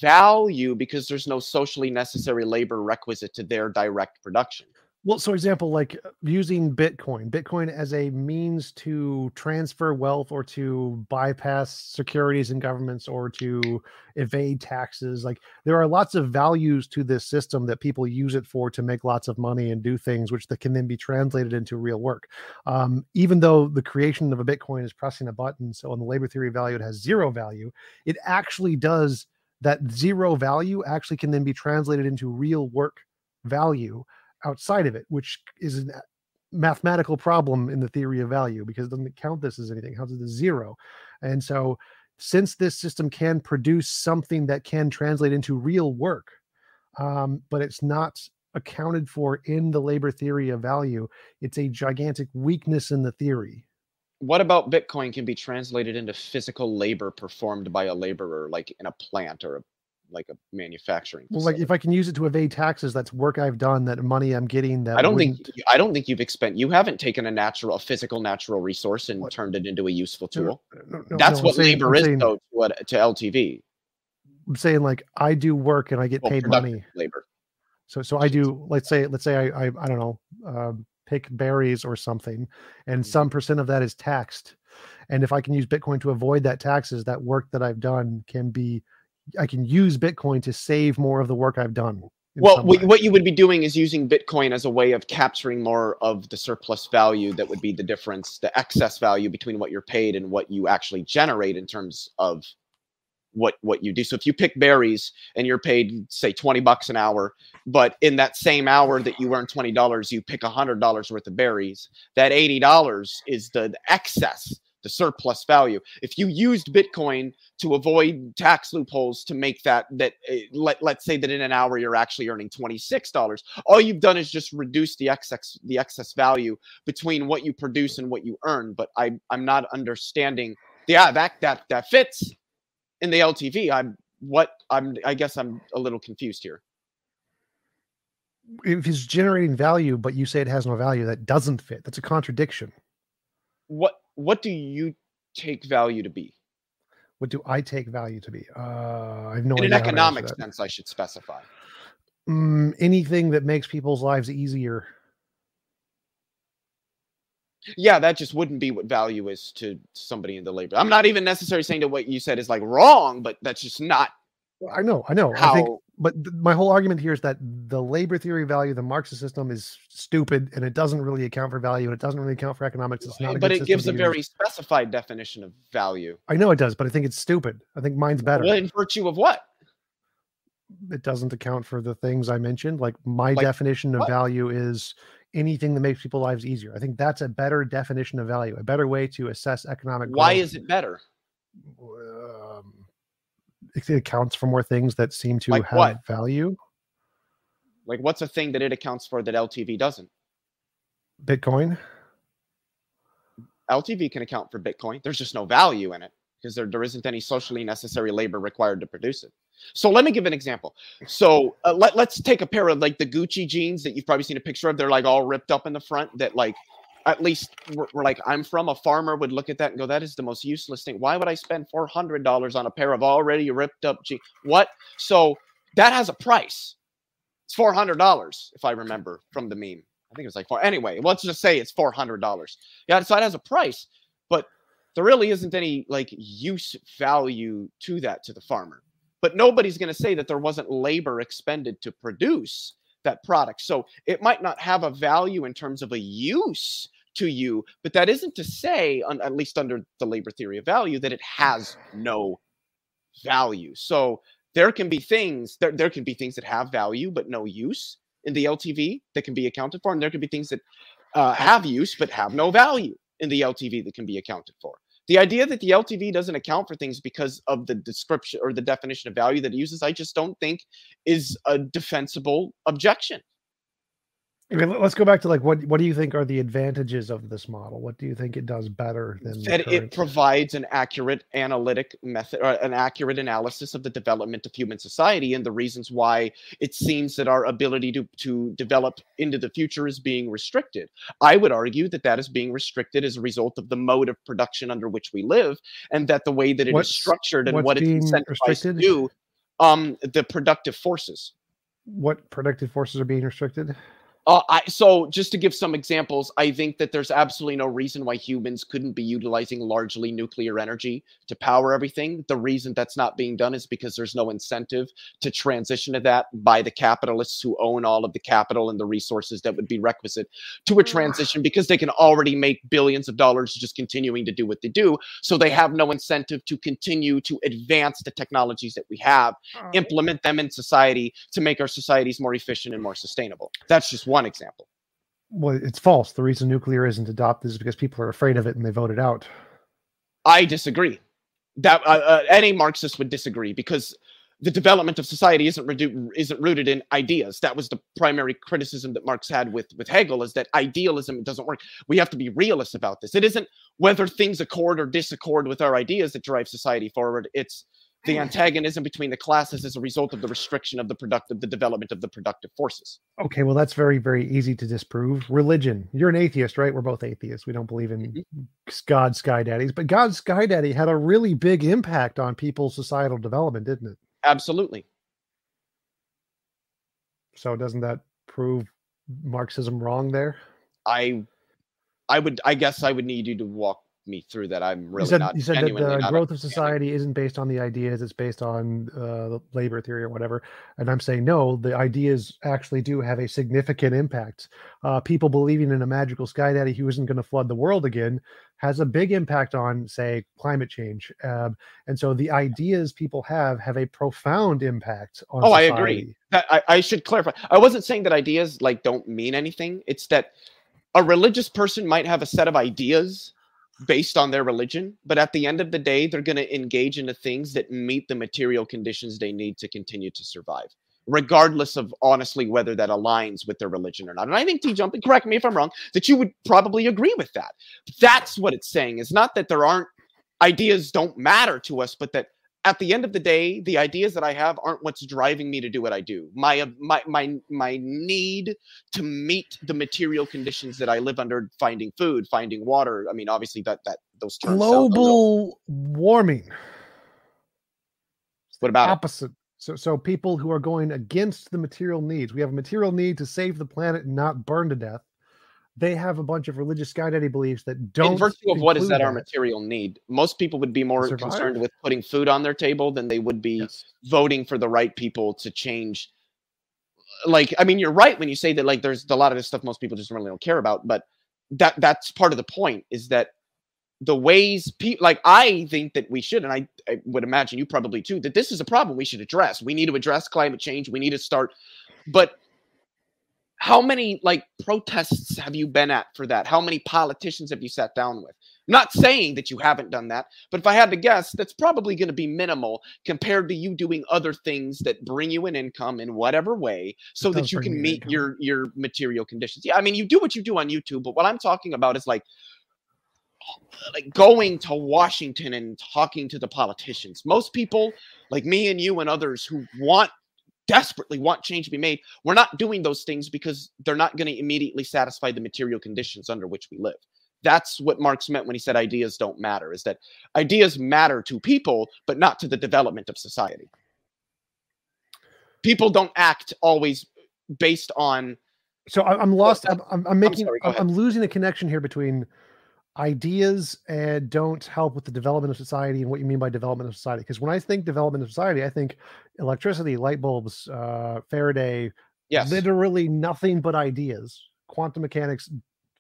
value because there's no socially necessary labor requisite to their direct production. Well, so for example, like uh, using Bitcoin, Bitcoin as a means to transfer wealth or to bypass securities and governments or to evade taxes. Like there are lots of values to this system that people use it for to make lots of money and do things which that can then be translated into real work. Um, even though the creation of a Bitcoin is pressing a button, so on the labor theory value, it has zero value, it actually does that zero value actually can then be translated into real work value outside of it, which is a mathematical problem in the theory of value because it doesn't count this as anything. How does it zero? And so, since this system can produce something that can translate into real work, um, but it's not accounted for in the labor theory of value, it's a gigantic weakness in the theory. What about Bitcoin can be translated into physical labor performed by a laborer, like in a plant or a, like a manufacturing? Well, like if I can use it to evade taxes, that's work I've done, that money I'm getting. That I don't think wouldn't- I don't think you've expend you haven't taken a natural, a physical natural resource and What? turned it into a useful No, no, tool. no, no, That's what saying- labor I'm is, saying- though, to, what- to LTV. I'm saying like I do work and I get paid money. labor. So so I do let's say let's say I I, I don't know um, pick berries or something, and Mhm. some percent of that is taxed, and if I can use Bitcoin to avoid that taxes, that work that I've done can be I can use Bitcoin to save more of the work I've done. Well, what you would be doing is using Bitcoin as a way of capturing more of the surplus value that would be the difference, the excess value between what you're paid and what you actually generate in terms of what what you do. So if you pick berries and you're paid say 20 bucks an hour, but in that same hour that you earn $20, you pick $100 worth of berries, that $80 is the, the excess, the surplus value. If you used Bitcoin to avoid tax loopholes to make that that uh, let, let's say that in an hour you're actually earning $26 all you've done is just reduce the excess the excess value between what you produce and what you earn but i i'm not understanding yeah that that that fits in the ltv i'm what i'm i guess i'm a little confused here if it's generating value, but you say it has no value, that doesn't fit. That's a contradiction. what what do you take value to be What do I take value to be? Uh, I have no in idea. an how to answer economic sense i should specify Mm, anything that makes people's lives easier. Yeah that just wouldn't be what value is to somebody in the labor i'm not even necessarily saying that what you said is like wrong but that's just not I know, I know. I how think, but th- my whole argument here is that the labor theory value, the Marxist system, is stupid, and it doesn't really account for value, and it doesn't really account for economics. It's not. A but good it gives a use. very specified definition of value I know it does, but I think it's stupid. I think mine's better. well, in virtue of what It doesn't account for the things I mentioned. Like my Like definition of what? value is anything that makes people's lives easier. I think that's a better definition of value, a better way to assess economic. why growth. is it better Um, it accounts for more things that seem to Like have what? value. like what's a thing that it accounts for that ltv doesn't Bitcoin. ltv can account for bitcoin there's just no value in it because there, there isn't any socially necessary labor required to produce it so let me give an example. So uh, let, let's take a pair of like the gucci jeans that you've probably seen a picture of. They're like all ripped up in the front that like at least we're, we're like i'm from a farmer would look at that and go that is the most useless thing. Why would i spend $400 on a pair of already ripped up jeans what? So that has a price. It's $400 if i remember from the meme. I think it was like four anyway let's just say it's $400 yeah so it has a price but there really isn't any like use value to that to the farmer but nobody's going to say that there wasn't labor expended to produce that product. So it might not have a value in terms of a use to you but that isn't to say at least under the labor theory of value that it has no value. So there can be things there, there can be things that have value but no use in the ltv that can be accounted for and there can be things that uh, have use but have no value in the ltv that can be accounted for the idea that the ltv doesn't account for things because of the description or the definition of value that it uses i just don't think is a defensible objection Okay, let's go back to like what what do you think are the advantages of this model? What do you think it does better than that it provides an accurate analytic method or an accurate analysis of the development of human society and the reasons why it seems that our ability to, to develop into the future is being restricted i would argue that that is being restricted as a result of the mode of production under which we live and that the way that it is What's- structured and what it's incentivized to do um the productive forces what productive forces are being restricted? Uh, I, so just to give some examples, I think that there's absolutely no reason why humans couldn't be utilizing largely nuclear energy to power everything. The reason that's not being done is because there's no incentive to transition to that by the capitalists who own all of the capital and the resources that would be requisite to a transition because they can already make billions of dollars just continuing to do what they do. So they have no incentive to continue to advance the technologies that we have implement them in society to make our societies more efficient and more sustainable. That's just one example. Well, it's false. The reason nuclear isn't adopted is because people are afraid of it and they vote it out. I disagree. That uh, uh, any Marxist would disagree because the development of society isn't redu- isn't rooted in ideas. That was the primary criticism that Marx had with with Hegel is that idealism doesn't work. We have to be realists about this. It isn't whether things accord or disaccord with our ideas that drive society forward. It's the antagonism between the classes is a result of the restriction of the productive, the development of the productive forces. Okay, well, that's very, very easy to disprove. Religion. You're an atheist, right? We're both atheists. We don't believe in Mm-hmm. God, Sky Daddies, but God, Sky Daddy had a really big impact on people's societal development, didn't it? Absolutely. So, doesn't that prove Marxism wrong there? I I would I guess I would need you to walk me through that. I'm really you said, not. you said that the growth of society isn't based on the ideas; it's based on uh, the labor theory or whatever. And I'm saying no, the ideas actually do have a significant impact. Uh, people believing in a magical sky daddy who isn't going to flood the world again has a big impact on, say, climate change. Um, and so the ideas people have have a profound impact on. Oh, I agree. That I, I should clarify. I wasn't saying that ideas like don't mean anything. It's that a religious person might have a set of ideas based on their religion, but at the end of the day, they're going to engage into things that meet the material conditions they need to continue to survive, regardless of honestly whether that aligns with their religion or not. And I think T Jumping, correct me if I'm wrong, that you would probably agree with that. That's what it's saying. Is not that there aren't ideas don't matter to us, but that at the end of the day, the ideas that I have aren't what's driving me to do what I do. My uh, my my my need to meet the material conditions that I live under, finding food, finding water. I mean, obviously that that those terms. Global warming. What about it? opposite. So, so people who are going against the material needs, we have a material need to save the planet and not burn to death. They have a bunch of religious sky daddy beliefs that don't. In virtue of what is include that our material need? Most people would be more Survive? concerned with putting food on their table than they would be Yes. voting for the right people to change. Like, I mean, you're right when you say that. Like, there's a lot of this stuff most people just really don't care about, but that that's part of the point is that the ways people like I think that we should, and I, I would imagine you probably too, that this is a problem we should address. We need to address climate change. We need to start, but how many like protests have you been at for that? How many politicians have you sat down with? I'm not saying that you haven't done that, but if I had to guess, that's probably going to be minimal compared to you doing other things that bring you an income in whatever way so that you can me meet income. your your material conditions. Yeah, I mean, you do what you do on YouTube, but what I'm talking about is like like going to Washington and talking to the politicians. Most people, like me and you and others who want desperately want change to be made, we're not doing those things because they're not going to immediately satisfy the material conditions under which we live. That's what Marx meant when he said ideas don't matter, is that ideas matter to people, but not to the development of society. People don't act always based on So I- I'm lost. I'm, I'm, I'm making. sorry, I'm, I'm losing the connection here between ideas and don't help with the development of society and what you mean by development of society. Because when I think development of society, I think electricity, light bulbs, uh, Faraday, yes. literally nothing but ideas. Quantum mechanics,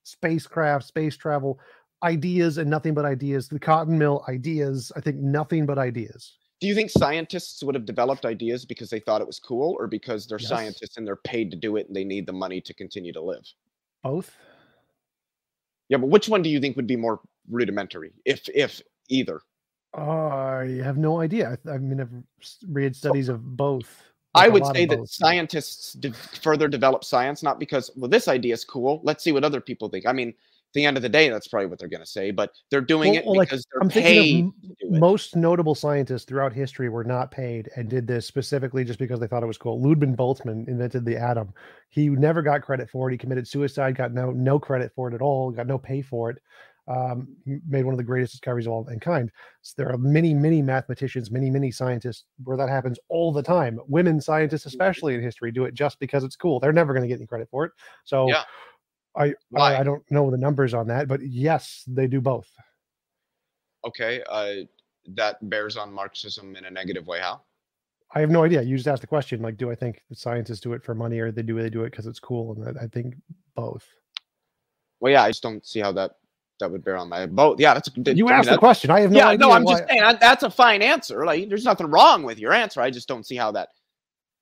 spacecraft, space travel, ideas and nothing but ideas. The cotton mill, ideas. I think nothing but ideas. Do you think scientists would have developed ideas because they thought it was cool or because they're Yes. scientists and they're paid to do it and they need the money to continue to live? Both. Yeah, but which one do you think would be more rudimentary, if if either? I have no idea. I, I mean, I've read studies of both. like I would say that scientists de- further develop science not because well this idea is cool. Let's see what other people think. I mean, the end of the day, that's probably what they're going to say. But they're doing Well- it well, like, because they're I'm paid of to do it. most notable scientists throughout history were not paid and did this specifically just because they thought it was cool. Ludwig Boltzmann invented the atom. He never got credit for it. He committed suicide, got no no credit for it at all, got no pay for it. Um, made one of the greatest discoveries of all mankind. So there are many, many mathematicians, many, many scientists where that happens all the time. Women scientists, especially in history, do it just because it's cool. They're never going to get any credit for it. So Yeah. I? I I don't know the numbers on that, but yes, they do both. Okay, uh, that bears on Marxism in a negative way. How? I have no idea. You just asked the question, like, do I think the scientists do it for money or they do they do it because it's cool? And I, I think both. Well, yeah, I just don't see how that that would bear on my both. Yeah, that's a, You I mean, asked the question. I have no yeah, idea. no, I'm why- just saying that- that's a fine answer. Like, there's nothing wrong with your answer. I just don't see how that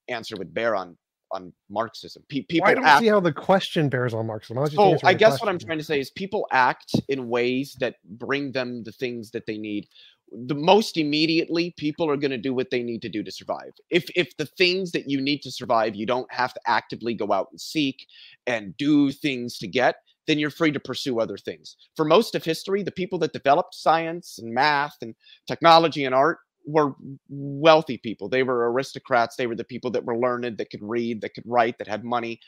answer would bear on on Marxism. Pe- people I don't act see how the question bears on Marxism. I So I guess what I'm trying to say is people act in ways that bring them the things that they need. The most immediately, people are going to do what they need to do to survive. If if the things that you need to survive, you don't have to actively go out and seek and do things to get, then you're free to pursue other things. For most of history, the people that developed science and math and technology and art were wealthy people. They were aristocrats. They were the people that were learned, that could read, that could write, that had money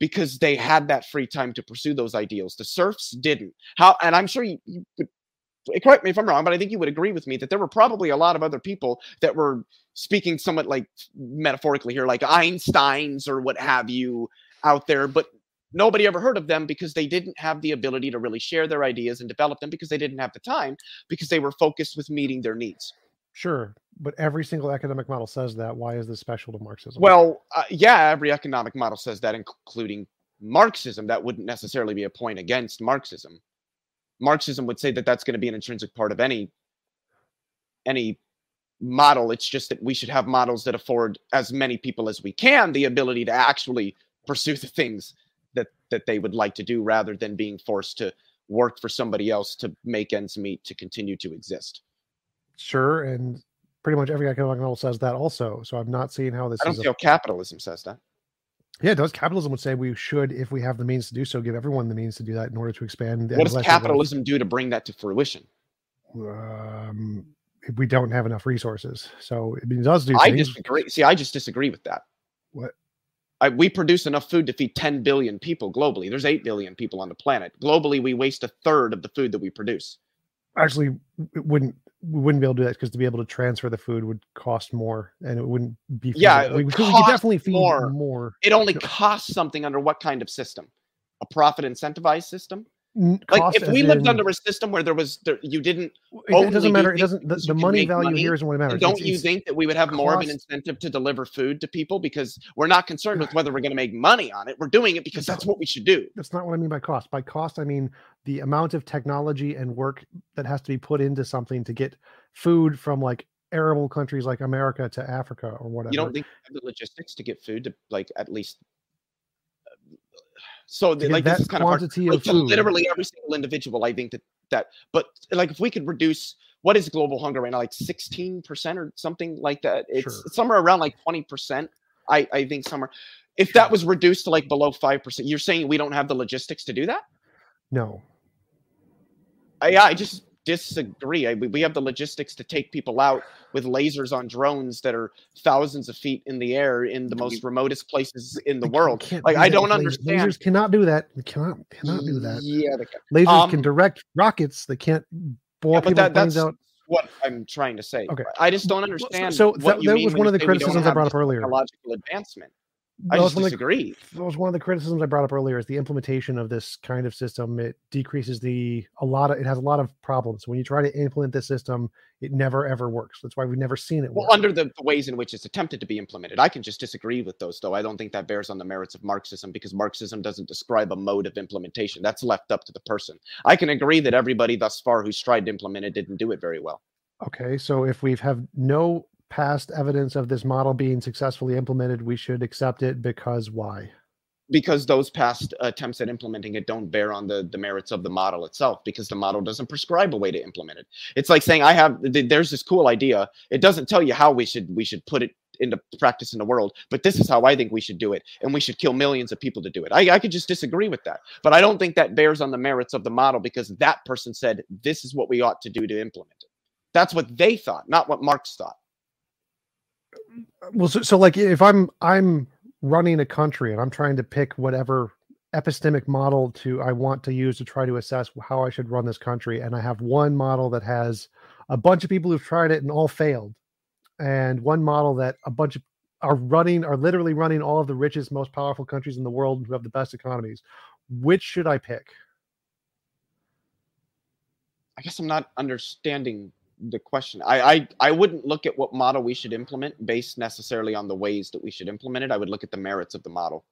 because they had that free time to pursue those ideals. The serfs didn't. How? And I'm sure you, you would eh, correct me if I'm wrong, but I think you would agree with me that there were probably a lot of other people that were speaking somewhat like metaphorically here, like Einstein's or what have you out there, but Nobody ever heard of them because they didn't have the ability to really share their ideas and develop them because they didn't have the time because they were focused with meeting their needs. Sure, but every single economic model says that. Why is this special to Marxism? Well, uh, yeah, every economic model says that, including Marxism. That wouldn't necessarily be a point against Marxism. Marxism would say that that's going to be an intrinsic part of any any model. It's just that we should have models that afford as many people as we can the ability to actually pursue the things that that they would like to do rather than being forced to work for somebody else to make ends meet to continue to exist. Sure, and pretty much every economic model says that also. So I'm not seeing how this. I don't see how capitalism says that. Yeah, it does. Capitalism would say we should, if we have the means to do so, give everyone the means to do that in order to expand. What does capitalism do to bring that to fruition? Um, we don't have enough resources, so it does do. I things. disagree. See, I just disagree with that. What? I, we produce enough food to feed 10 billion people globally. There's 8 billion people on the planet. Globally, we waste a third of the food that we produce. Actually, it wouldn't we wouldn't be able to do that because to be able to transfer the food would cost more, and it wouldn't be. Yeah, feasible. we, it we could definitely feed more. more. It only costs something under what kind of system? A profit incentivized system? Like if we lived in- under a system where there was there, you didn't it, doesn't do matter. It doesn't. The, the money value money, here isn't what matters. Don't It's- you it's- think that we would have more of an incentive to deliver food to people because we're not concerned with whether we're going to make money on it. We're doing it because that's what we should do. that's not what I mean by cost. By cost, I mean the amount of technology and work that has to be put into something to get food from like arable countries like America to Africa or whatever. You don't think the logistics to get food to like at least so the, like this is kind of hard. Like, literally every single individual, I think that that but like if we could reduce what is global hunger right now, like 16% or something like that. It's Sure. somewhere around like 20%. I, I think somewhere if that was reduced to like below five percent, you're saying we don't have the logistics to do that? No. I, yeah, I just disagree. I, we have the logistics to take people out with lasers on drones that are thousands of feet in the air in the most remotest places in the world. Like I don't understand. Lasers cannot do that. They cannot cannot do that. Yeah, they can. Lasers can Um, direct rockets. They can't bore Yeah, people that, planes out. what I'm trying to say. Okay. I just don't understand. so what that- that was one of the say we don't criticisms I brought up earlier. Technological advancement. I just of the- disagree. that was one of the criticisms I brought up earlier is the implementation of this kind of system. It decreases the a lot of it has a lot of problems. When you try to implement this system, it never ever works. That's why we've never seen it Well, work. under the, the ways in which it's attempted to be implemented, I can just disagree with those, though. I don't think that bears on the merits of Marxism because Marxism doesn't describe a mode of implementation. That's left up to the person. I can agree that everybody thus far who's tried to implement it didn't do it very well. Okay, so if we've have no past evidence of this model being successfully implemented, we should accept it because why? because those past attempts at implementing it don't bear on the, the merits of the model itself because the model doesn't prescribe a way to implement it. It's like saying i have th- there's this cool idea. It doesn't tell you how we should we should put it into practice in the world but this is how i think we should do it and we should kill millions of people to do it. I, I could just disagree with that but i don't think that bears on the merits of the model because that person said this is what we ought to do to implement it. That's what they thought not what marx thought Well, so, so like if I'm I'm running a country and I'm trying to pick whatever epistemic model to I want to use to try to assess how I should run this country, and I have one model that has a bunch of people who've tried it and all failed, and one model that a bunch of are running are literally running all of the richest, most powerful countries in the world who have the best economies. Which should I pick? I guess I'm not understanding the question. I, I I wouldn't look at what model we should implement based necessarily on the ways that we should implement it. I would look at the merits of the model.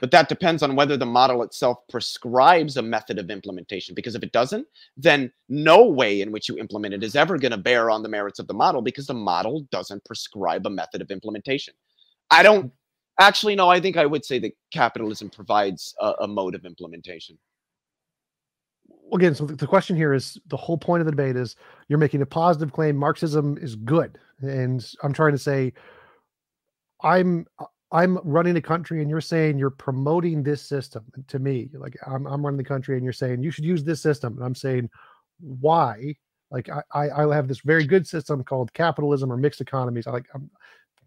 But that depends on whether the model itself prescribes a method of implementation. Because if it doesn't, then no way in which you implement it is ever going to bear on the merits of the model because the model doesn't prescribe a method of implementation. I don't actually no, I think I would say that capitalism provides a, a mode of implementation. Again, so the question here is the whole point of the debate is you're making a positive claim Marxism is good, and I'm trying to say I'm uh, I'm running a country, and you're saying you're promoting this system to me. Like I'm I'm running the country, and you're saying you should use this system, and I'm saying why? Like I I, I have this very good system called capitalism or mixed economies. I like I'm,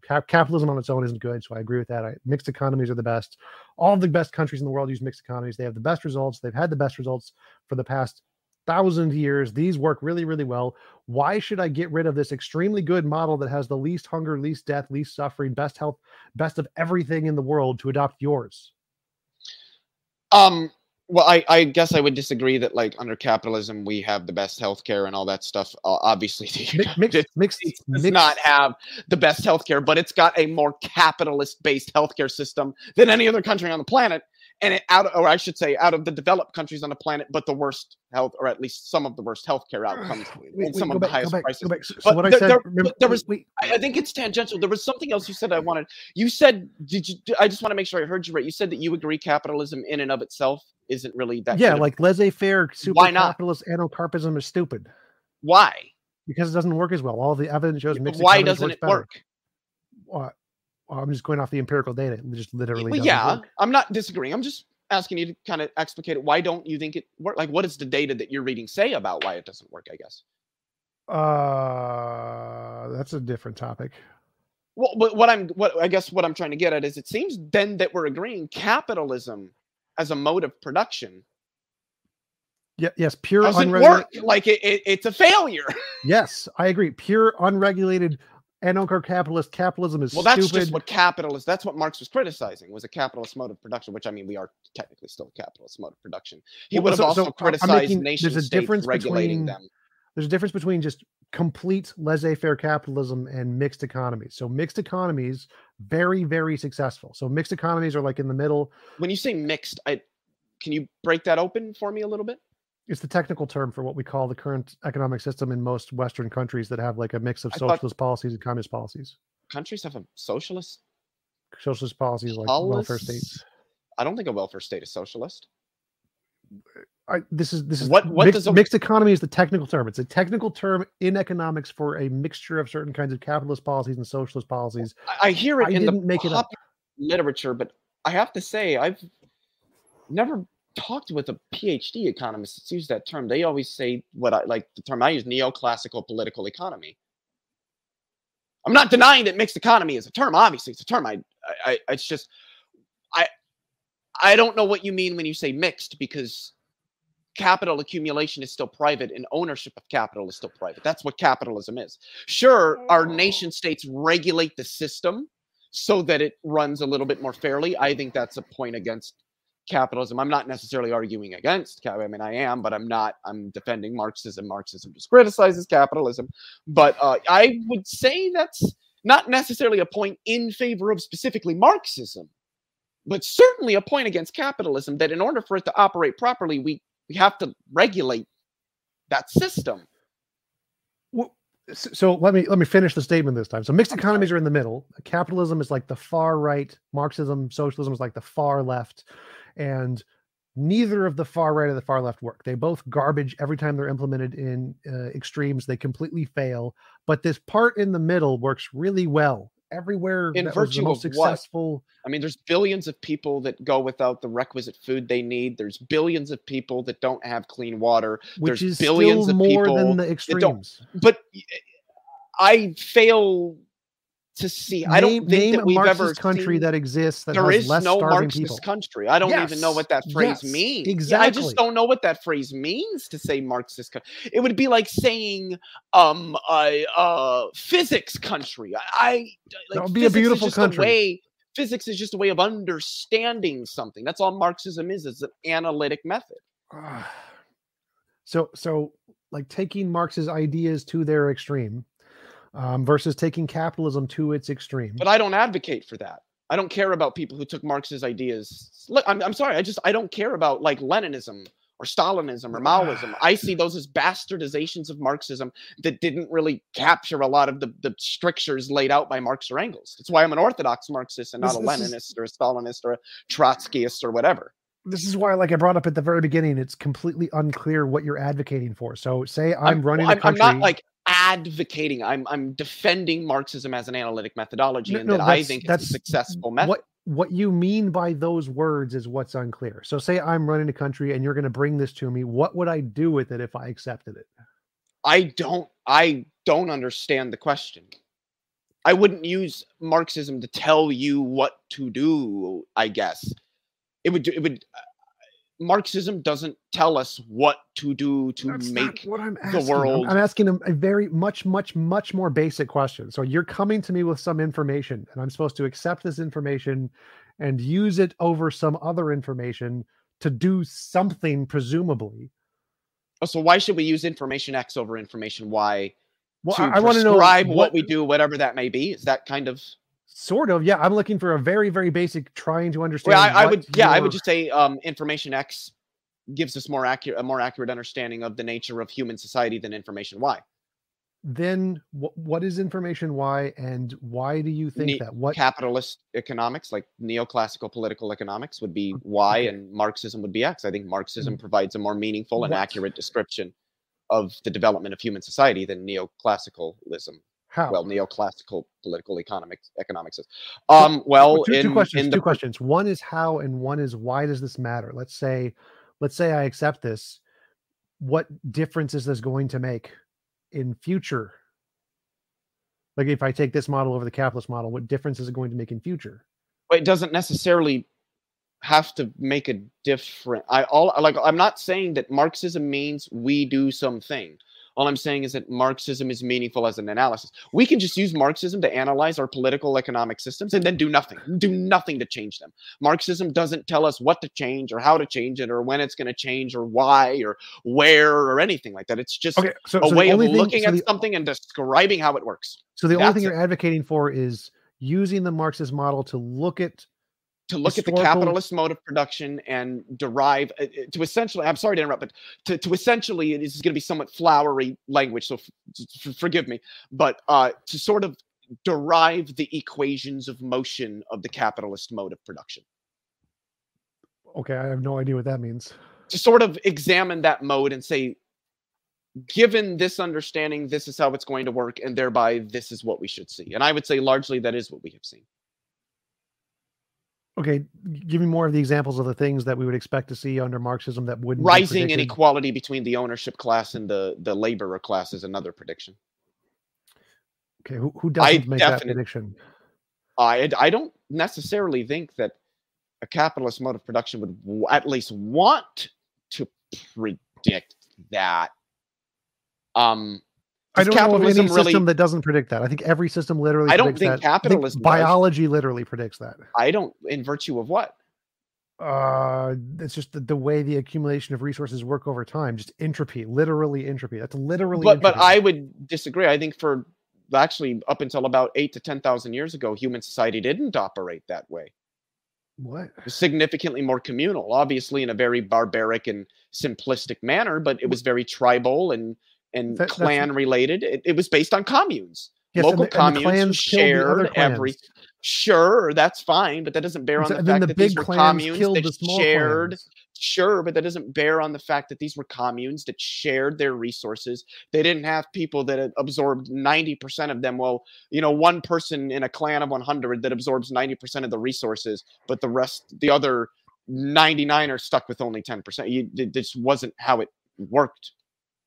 cap- capitalism on its own isn't good, so I agree with that. I, mixed economies are the best. All of the best countries in the world use mixed economies. They have the best results. They've had the best results for the past thousand years. These work really, really well. Why should I get rid of this extremely good model that has the least hunger, least death, least suffering, best health, best of everything in the world to adopt yours? Um, well, I, I guess I would disagree that like under capitalism we have the best healthcare and all that stuff. Uh, obviously, [LAUGHS] the United mix, States does mix- not have the best healthcare, but it's got a more capitalist-based healthcare system than any other country on the planet. And it out, or I should say, out of the developed countries on the planet, but the worst health, or at least some of the worst healthcare outcomes, Wait, and wait, some of the back, go highest back, prices. So, But what I there- said, there- remember, there was- wait, I, I think it's tangential. There was something else you said I wanted. You said, did you? I just want to make sure I heard you right. You said that you agree capitalism in and of itself isn't really that. yeah, like laissez-faire, super Why not? capitalist anarchism is stupid why? because it doesn't work as well. All the evidence shows mixed Why doesn't it better. work? Well, I'm just going off the empirical data. It just literally. Well, yeah, work. I'm not disagreeing. I'm just asking you to kind of explicate it. Why don't you think it work? Like, what does the data that you're reading say about why it doesn't work? I guess. Uh, that's a different topic. Well, but what I'm, what I guess, what I'm trying to get at is, it seems then that we're agreeing capitalism as a mode of production Yeah, yes, pure doesn't unregulated. work. Like, it, it, it's a failure. [LAUGHS] Yes, I agree. Pure unregulated anarcho-capitalist capitalism is Well, that's stupid. just what capitalist. That's what Marx was criticizing was a capitalist mode of production. Which I mean, we are technically still a capitalist mode of production. He Well, would have so- also so criticized making- nation there's a difference regulating between- them. There's a difference between just complete laissez-faire capitalism and mixed economies. So mixed economies, very, very successful. So mixed economies are like in the middle. When you say mixed, I can you break that open for me a little bit? It's the technical term for what we call the current economic system in most Western countries that have like a mix of socialist policies and communist policies. Countries have a socialist. Socialist policies like welfare states. I don't think a welfare state is socialist. I, this is this is What- what mixed, does a- mixed economy is the technical term. It's a technical term in economics for a mixture of certain kinds of capitalist policies and socialist policies. I, I hear it I in the didn't make it up. literature, but I have to say I've never talked with a PhD economist that's used that term. They always say what I like the term I use neoclassical political economy. I'm not denying that mixed economy is a term. Obviously, it's a term. I, I, I it's just, I, I don't know what you mean when you say mixed because capital accumulation is still private and ownership of capital is still private. That's what capitalism is. Sure, our oh. nation states regulate the system so that it runs a little bit more fairly. I think that's a point against capitalism. I'm not necessarily arguing against. I mean, I am, but I'm not. I'm defending Marxism. Marxism just criticizes capitalism. But uh, I would say that's not necessarily a point in favor of specifically Marxism, but certainly a point against capitalism. That in order for it to operate properly, we we have to regulate that system. Well, so let me let me finish the statement this time. So mixed economies are in the middle. Capitalism is like the far right. Marxism, socialism is like the far left, and neither of the far right or the far left work. They both garbage every time they're implemented in uh, extremes. They completely fail. But this part in the middle works really well everywhere. In that was the virtue of what? successful. I mean, there's billions of people that go without the requisite food they need. There's billions of people that don't have clean water. Which There's is billions still of more people than the extremes. But I fail to see. I don't name, think name that a we've Marxist ever country seen- that exists that there has is less no starving Marxist people. country. I don't even know what that phrase yes, means. Yeah, I just don't know what that phrase means to say Marxist. country. It would be like saying um a uh, physics country. I, I like That would be a beautiful country. way. Physics is just a way of understanding something. That's all Marxism is. It's an analytic method. [SIGHS] So so like taking marx's ideas to their extreme um, versus taking capitalism to its extreme But I don't advocate for that. I don't care about people who took Marx's ideas. Look, I'm, I'm sorry. I just I don't care about like Leninism or Stalinism or Maoism. I [SIGHS] see those as bastardizations of Marxism that didn't really capture a lot of the, the strictures laid out by Marx or Engels. That's why I'm an orthodox Marxist and not This- a Leninist or a Stalinist or a Trotskyist or whatever. this is why like i brought up at the very beginning it's completely unclear what you're advocating for so say i'm, running I'm, a country I'm not like advocating. I'm I'm defending Marxism as an analytic methodology No, and no, that I think it's that's a successful method. what what you mean by those words is what's unclear so say i'm running a country and you're going to bring this to me what would i do with it if i accepted it I don't I don't understand the question. I wouldn't use Marxism to tell you what to do, I guess. It would do it would uh, Marxism doesn't tell us what to do to That's make what I'm the asking. World- I'm, asking a, a very much, much, much more basic question. So you're coming to me with some information, and I'm supposed to accept this information and use it over some other information to do something, presumably. Oh, so why should we use information X over information Y Well, to I, I want to know prescribe what, we do, whatever that may be? Is that kind of? Sort of, yeah. I'm looking for a very, very basic, trying to understand. Well, I, I would, yeah, I would just say um, information X gives us more accurate, a more accurate understanding of the nature of human society than information Y. Then, what, what is information Y, and why do you think Ne- that? What Capitalist economics, like neoclassical political economics, would be Y, Okay. and Marxism would be X. I think Marxism Mm. provides a more meaningful and What? accurate description of the development of human society than neoclassicalism. How? Well, neoclassical political economics economics is. Um, well, two, in, two questions. in the two questions. One is how, and one is why does this matter? Let's say, let's say I accept this. What difference is this going to make in future? Like if I take this model over the capitalist model, what difference is it going to make in future? but it doesn't necessarily have to make a different i all like i'm not saying that marxism means we do something all i'm saying is that marxism is meaningful as an analysis. We can just use marxism to analyze our political economic systems and then do nothing do nothing to change them. Marxism doesn't tell us what to change or how to change it or when it's going to change or why or where or anything like that. It's just Okay, so, a so way of thing- looking so at the- something and describing how it works. So the only thing you're advocating for is using the Marxist model to look at to look at the capitalist mode of production and derive uh, uh, to essentially i'm sorry to interrupt but to, to essentially this is going to be somewhat flowery language so f- forgive me but uh, to sort of derive the equations of motion of the capitalist mode of production. Okay, I have no idea what that means. to sort of examine that mode and say given this understanding this is how it's going to work and thereby this is what we should see. And i would say largely that is what we have seen Okay, give me more of the examples of the things that we would expect to see under Marxism that wouldn't rising inequality between the ownership class and the the laborer class is another prediction Okay, who, who doesn't make that prediction? I I don't necessarily think that a capitalist mode of production would w- at least want to predict that. Um, I don't know of any really- system that doesn't predict that. I think every system literally. I don't think that. Capitalism does. biology literally predicts that. I don't. In virtue of what? Uh, it's just the, the way the accumulation of resources work over time. Just entropy, literally entropy. That's literally. But but. I would disagree. I think for actually up until about eight to ten thousand years ago, human society didn't operate that way. what? Significantly more communal, obviously in a very barbaric and simplistic manner, but it was very tribal and and That- clan related. It, it was based on communes. Yes, Local the- communes shared every. Sure, that's fine, but that doesn't bear on so- the fact the that these were communes that shared. clans. Sure, but that doesn't bear on the fact that these were communes that shared their resources. They didn't have people that absorbed 90% of them. Well, you know, one person in a clan of 100 that absorbs 90% of the resources, but the rest, the other 99 are stuck with only 10%. You, it just wasn't how it worked.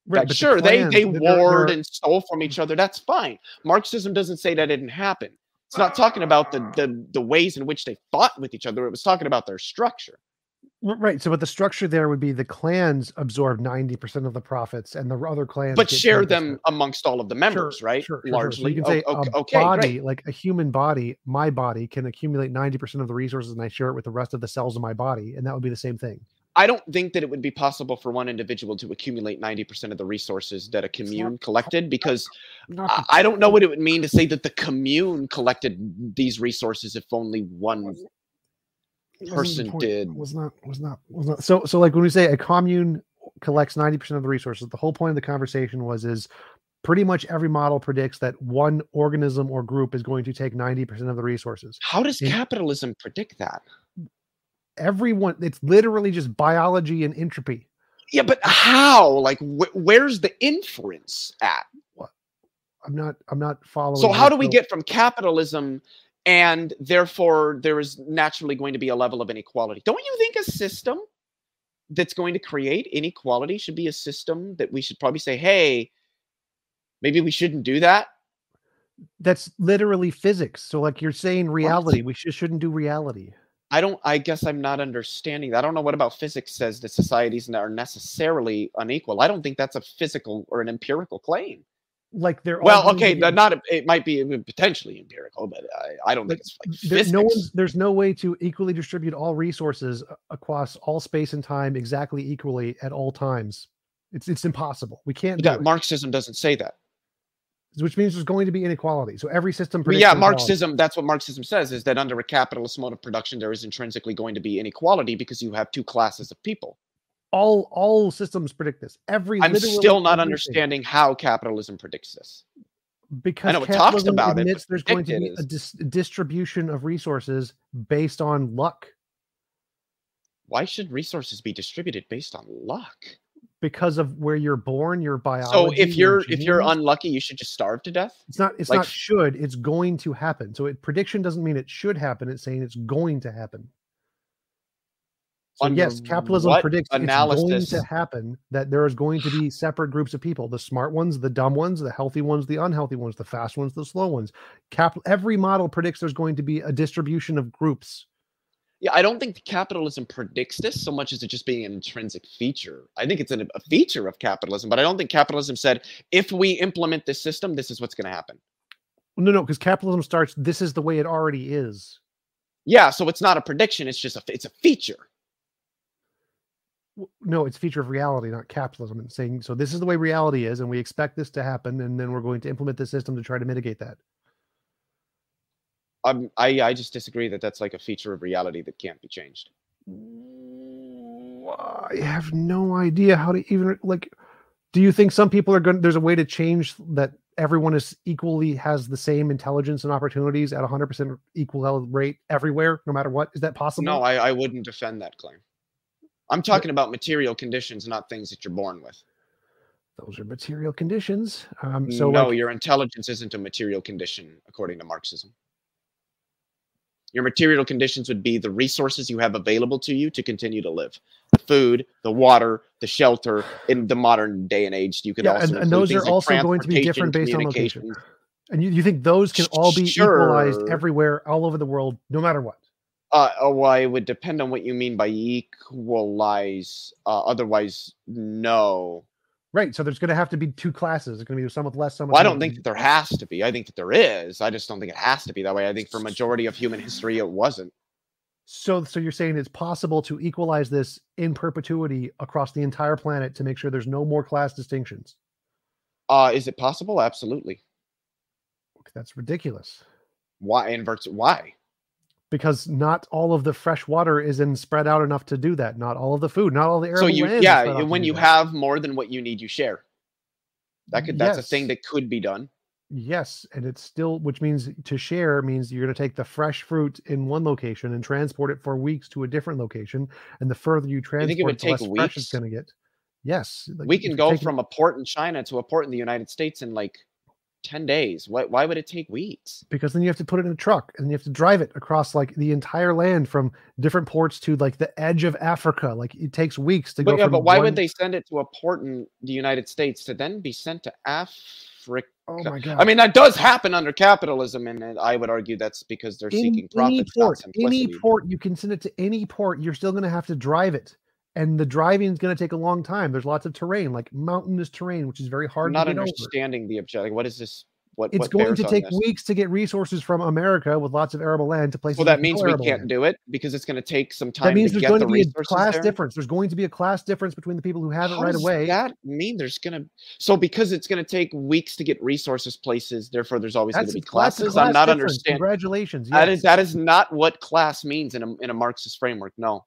Right, That- but the sure, they, they warred and stole from each other. That's fine. Marxism doesn't say that didn't happen. It's not talking about the, the the ways in which they fought with each other. It was talking about their structure. Right. So, but the structure there would be the clans absorb 90% of the profits and the other clans. but share 10%. them amongst all of the members, right? Sure, sure, sure. Largely. So you can say o- a okay, body, great. like a human body, my body can accumulate 90% of the resources and I share it with the rest of the cells of my body. And that would be the same thing. I don't think that it would be possible for one individual to accumulate 90% of the resources that a commune collected because Not I, I don't know what it would mean to say that the commune collected these resources if only one person did. Was not, was not, was not. So, so like when we say a commune collects 90% of the resources, the whole point of the conversation was, is pretty much every model predicts that one organism or group is going to take 90% of the resources. How does capitalism predict that? Everyone, it's literally just biology and entropy. Yeah, but how? Like, wh- where's the inference at? I'm not, I'm not following. So, how do we get from capitalism and therefore there is naturally going to be a level of inequality? Don't you think a system that's going to create inequality should be a system that we should probably say, hey, maybe we shouldn't do that? That's literally physics. So, like you're saying, reality. We just shouldn't do reality. I don't, I guess I'm not understanding that. I don't know what about physics says that societies are necessarily unequal. I don't think that's a physical or an empirical claim. like they're Well, okay, the- not it might be potentially empirical, but I, I don't think it's like there, no physics. there's no way to equally distribute all resources across all space and time exactly equally at all times. It's it's impossible. We can't do that it, Marxism doesn't say that. Which means there's going to be inequality. So every system. Well, predicts yeah, inequality. Marxism. That's what Marxism says: is that under a capitalist mode of production, there is intrinsically going to be inequality because you have two classes of people. All all systems predict this. Every I'm still not understanding how capitalism predicts this. because I know it talks about it, admits there's going to be a dis- distribution of resources based on luck Why should resources be distributed based on luck? Because of where you're born, your biology. So if you're if you're unlucky, you should just starve to death. It's not. It's Like- not should. It's going to happen. So it, prediction doesn't mean it should happen. It's saying it's going to happen. So yes, capitalism predicts analysis? it's going to happen. That there is going to be [SIGHS] separate groups of people: the smart ones, the dumb ones, the healthy ones, the unhealthy ones, the fast ones, the slow ones. Cap. Every model predicts there's going to be a distribution of groups. Yeah, I don't think capitalism predicts this so much as it just being an intrinsic feature. I think it's an, a feature of capitalism, but I don't think capitalism said if we implement this system, this is what's going to happen. No, no, because capitalism starts. This is the way it already is. Yeah, so it's not a prediction; it's just a it's a feature. No, it's a feature of reality, not capitalism. It's saying so. This is the way reality is, and we expect this to happen, and then we're going to implement the system to try to mitigate that. Um, I I just disagree that that's like a feature of reality that can't be changed. I have no idea how to even like. Do you think some people are going? There's a way to change that everyone is equally has the same intelligence and opportunities at 100 percent equal rate everywhere, no matter what. Is that possible? No, I, I wouldn't defend that claim. I'm talking about material conditions, not things that you're born with. those are material conditions. Um, so no, like, your intelligence isn't a material condition, according to Marxism. Your material conditions would be the resources you have available to you to continue to live the food, the water, the shelter. In the modern day and age, you could Yeah, also and- and those are like also going to be different based on location. and you, you think those can all be equalized everywhere, all over the world, no matter what? Uh, oh, well, it would depend on what you mean by equalize. Uh, otherwise, no. Right. So there's going to have to be two classes. There's going to be some with less, some with Well, I don't think that there has to be. I think that there is. I just don't think it has to be that way. I think for majority of human history, it wasn't. So, so you're saying it's possible to equalize this in perpetuity across the entire planet to make sure there's no more class distinctions? Uh, is it possible? Absolutely. That's ridiculous Why inverts? Why? Because not all of the fresh water is in spread out enough to do that. Not all of the food, not all the air. So you, land is spread yeah, when you that. have more than what you need, you share. That could. That's a thing that could be done. Yes, and it's still, which means to share means you're going to take the fresh fruit in one location and transport it for weeks to a different location, and the further you transport, think it would the less take fresh it's going to get. Yes, like, we can go from a port in China to a port in the United States in like ten days. Why? Why would it take weeks? because then you have to put it in a truck and you have to drive it across like the entire land from different ports to like the edge of Africa. Like it takes weeks to But go. yeah, from but why one- would they send it to a port in the United States to then be sent to Africa? Oh my god! I mean, that does happen under capitalism, and I would argue that's because they're seeking in profits, any port, any port, you can send it to any port. You're still going to have to drive it, and the driving is going to take a long time. There's lots of terrain, like mountainous terrain, which is very I'm hard not to get over. understanding the object. What is this? What It's what going to take weeks to get resources from America with lots of arable land to places. Well, that means we can't land. do it because it's going to take some time That means to there's get going the to be a class there. difference. There's going to be a class difference between the people who have it How right does away. That mean there's going to so because it's going to take weeks to get resources places. Therefore, there's always going to be classes. class I'm not difference. understanding. Congratulations. That yes. is that is not what class means in a in a Marxist framework. No.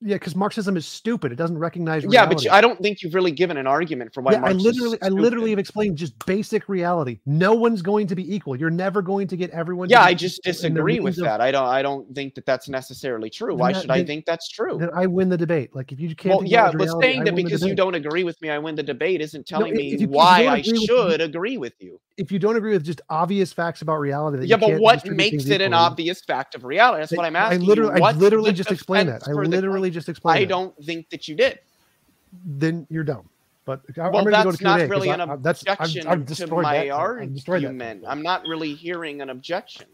Yeah, because Marxism is stupid. It doesn't recognize. Yeah, but you, I don't think you've really given an argument for why yeah, I literally, I literally have explained just basic reality. No one's going to be equal. You're never going to get everyone. to Yeah, I just equal in the disagree with of- that. I don't. I don't think that that's necessarily true. Why that- should I think that's true? Then I win the debate. Like if you can't. Well, yeah, but reality, saying that because you don't agree with me, I win the debate isn't telling if- me if you why I me- should agree with you. if you don't agree with just obvious facts about reality, that Yeah, but what makes it an obvious fact of reality? That's what I'm asking. I literally. I literally just explained that. I the literally just explained. I that. don't think that you did. Then you're dumb. But I- Well, I'm to go to that's not really I- an I- that's- objection I've to my that. argument. I'm not really hearing an objection.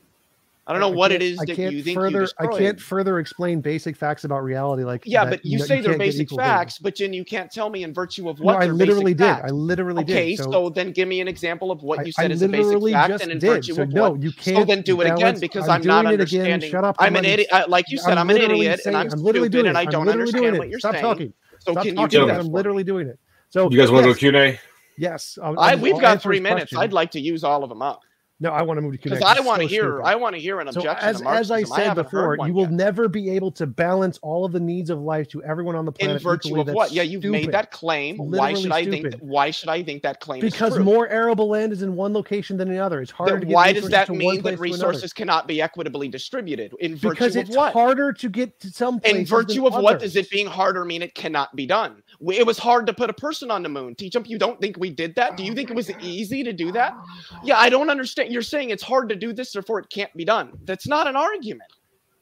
I don't know I what it is I that can't you think further. you I can't further explain basic facts about reality. Like Yeah, that, but you know, say they're basic equal data. facts, but then you can't tell me in virtue of No, what I they're literally basic did. facts. I literally did Okay, did. so, then give me an example of what I- you I said is a basic literally fact, and in did. virtue So of no, what. you So can't So then do it again because I'm I'm, not doing it again. understanding. Shut up, I'm I'm an idiot. I- uh, Like you said, I'm I'm, an idiot, and I'm, I'm literally stupid, doing and it. I don't understand what you're saying. Stop talking. So Stop can you do that? I'm literally doing it. So You guys want to go Q and A? Yes, I'll, I I'll- we've got three minutes. I'd like to use all of them up No, I want to move to Q because. I want to so hear. stupid. I want to hear an So objection. as, as I said haven't before, you will yet. never be able to balance all of the needs of life to everyone on the planet in virtue of what? Yeah, you've made that claim. Why should I think? That, why should I think that claim is because more arable land is in one location than the other. It's harder Then to get why does that mean that another. resources cannot be equitably distributed? In virtue Because of it's what? harder to get to some places. In virtue of what does it being harder mean it cannot be done? It was hard to put a person on the moon. Teach them you don't think we did that? Do you think it was easy to do that? Yeah, I don't understand. You're saying it's hard to do this, therefore it can't be done. That's not an argument.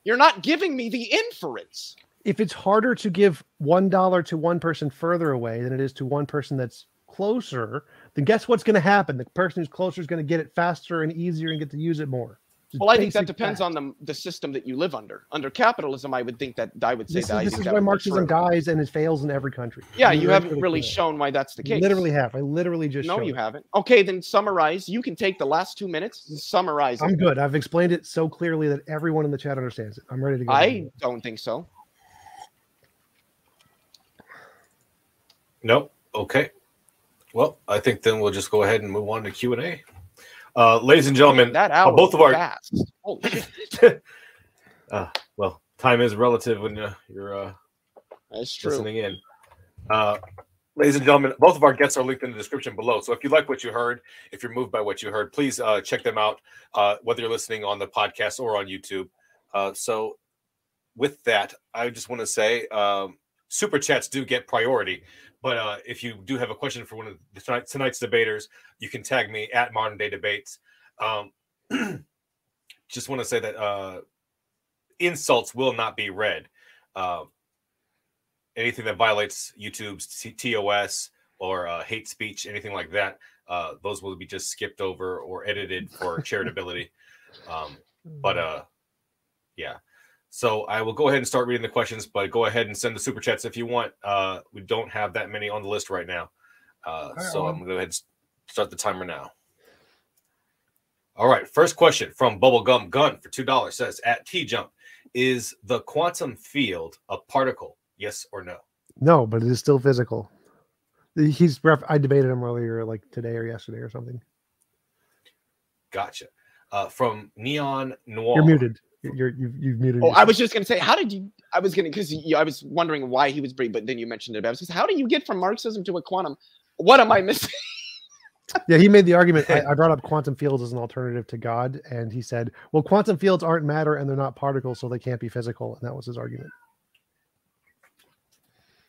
You're not giving me the inference. If it's harder to give one dollar to one person further away than it is to one person that's closer, then guess what's going to happen? The person who's closer is going to get it faster and easier and get to use it more. It's Well, I think that depends fact. on the the system that you live under. Under capitalism, I would think that I would say This that. I is, this think is why Marxism true. dies and it fails in every country. Yeah, Let me you haven't really really clear. shown why that's the case. Literally have. I literally just No, you it. haven't. Okay, then summarize. You can take the last two minutes and summarize I'm it. good. I've explained it so clearly that everyone in the chat understands it. I'm ready to go. I don't think so. Nope. Okay. Well, I think then we'll just go ahead and move on to Q and A. Uh, ladies and gentlemen, that uh, both of our fast. Holy [LAUGHS] shit, uh, well, time is relative when uh, you're uh, that's true. listening in. Uh, ladies and gentlemen, both of our guests are linked in the description below. So if you like what you heard, if you're moved by what you heard, please uh, check them out, uh, whether you're listening on the podcast or on YouTube. Uh, so with that, I just want to say um, super chats do get priority. But uh, if you do have a question for one of the tonight, tonight's debaters, you can tag me at Modern Day Debates. Um, [CLEARS THROAT] just want to say that uh, insults will not be read. Uh, anything that violates YouTube's T- TOS or uh, hate speech, anything like that, uh, those will be just skipped over or edited for [LAUGHS] charitability. Um, but uh, yeah. So I will go ahead and start reading the questions, but go ahead and send the super chats if you want. Uh, we don't have that many on the list right now. Uh, right, so well. I'm going to go ahead and start the timer now. All right. First question from Bubblegum Gun for $2 says at T Jump Is the quantum field a particle? Yes or no? No, but it is still physical. He's ref- I debated him earlier, like today or yesterday or something. Gotcha. Uh, from Neon Noir. You're muted. You're, you're you've, you've muted. Oh, I was just gonna say, how did you? I was gonna because I was wondering why he was brief, but then you mentioned it. I was just, how do you get from Marxism to a quantum? What am I missing? [LAUGHS] Yeah, he made the argument. I, I brought up quantum fields as an alternative to God, and he said, "Well, quantum fields aren't matter and they're not particles, so they can't be physical." And that was his argument.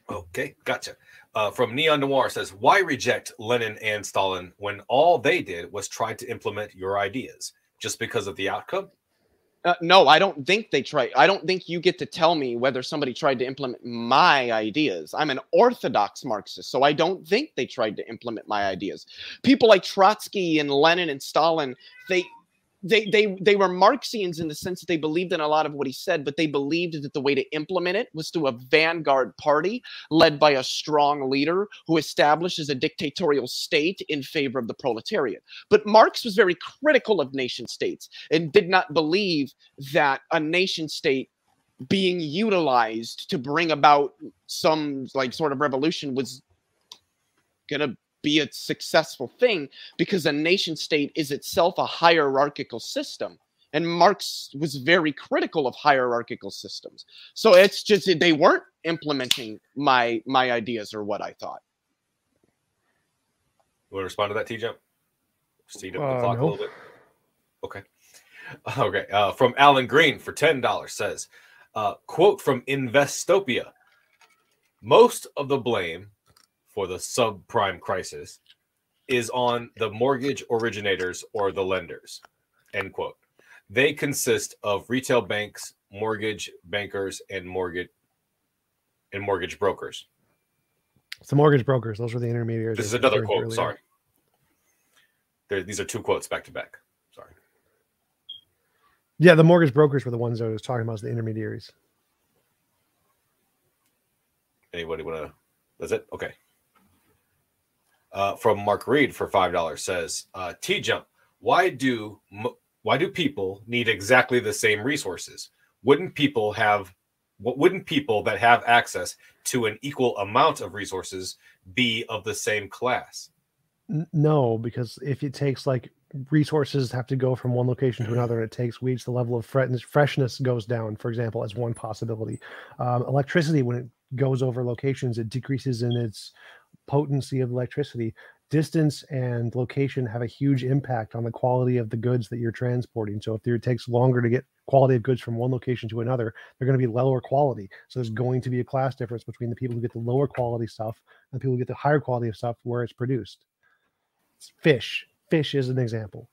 Okay, gotcha. Uh, from Neon Noir says, Why reject Lenin and Stalin when all they did was try to implement your ideas? Just because of the outcome? Uh, no, I don't think they try. I don't think you get to tell me whether somebody tried to implement my ideas. I'm an orthodox Marxist, so I don't think they tried to implement my ideas. People like Trotsky and Lenin and Stalin, they they they they were Marxians in the sense that they believed in a lot of what he said, but they believed that the way to implement it was through a vanguard party led by a strong leader who establishes a dictatorial state in favor of the proletariat. But Marx was very critical of nation states and did not believe that a nation state being utilized to bring about some like sort of revolution was gonna be a successful thing because a nation state is itself a hierarchical system and marx was very critical of hierarchical systems so it's just they weren't implementing my my ideas or what i thought You want to respond to that, T Jump? Speed up the Uh, clock no. a little bit. Okay. [LAUGHS] Okay. Uh, from Alan Green for $10 says, uh, quote from Investopedia Most of the blame for the subprime crisis is on the mortgage originators or the lenders. End quote. They consist of retail banks, mortgage bankers, and mortgage and mortgage brokers. It's the mortgage brokers; those were the intermediaries. This is another quote. earlier. Sorry. There, these are two quotes back to back. Sorry. Yeah, the mortgage brokers were the ones I was talking about as the intermediaries. Anybody want to? That's it. Okay. Uh, from Mark Reed for five dollars says, uh, "T jump. Why do why do people need exactly the same resources? Wouldn't people have what wouldn't people that have access to an equal amount of resources be of the same class? No, because if it takes like resources have to go from one location to mm-hmm. another and it takes weeks, the level of freshness goes down, for example, as one possibility. Um, electricity, when it goes over locations, it decreases in its potency of electricity distance and location have a huge impact on the quality of the goods that you're transporting. So if it takes longer to get quality of goods from one location to another, they're going to be lower quality. So there's going to be a class difference between the people who get the lower quality stuff and the people who get the higher quality of stuff where it's produced. Fish. Fish is an example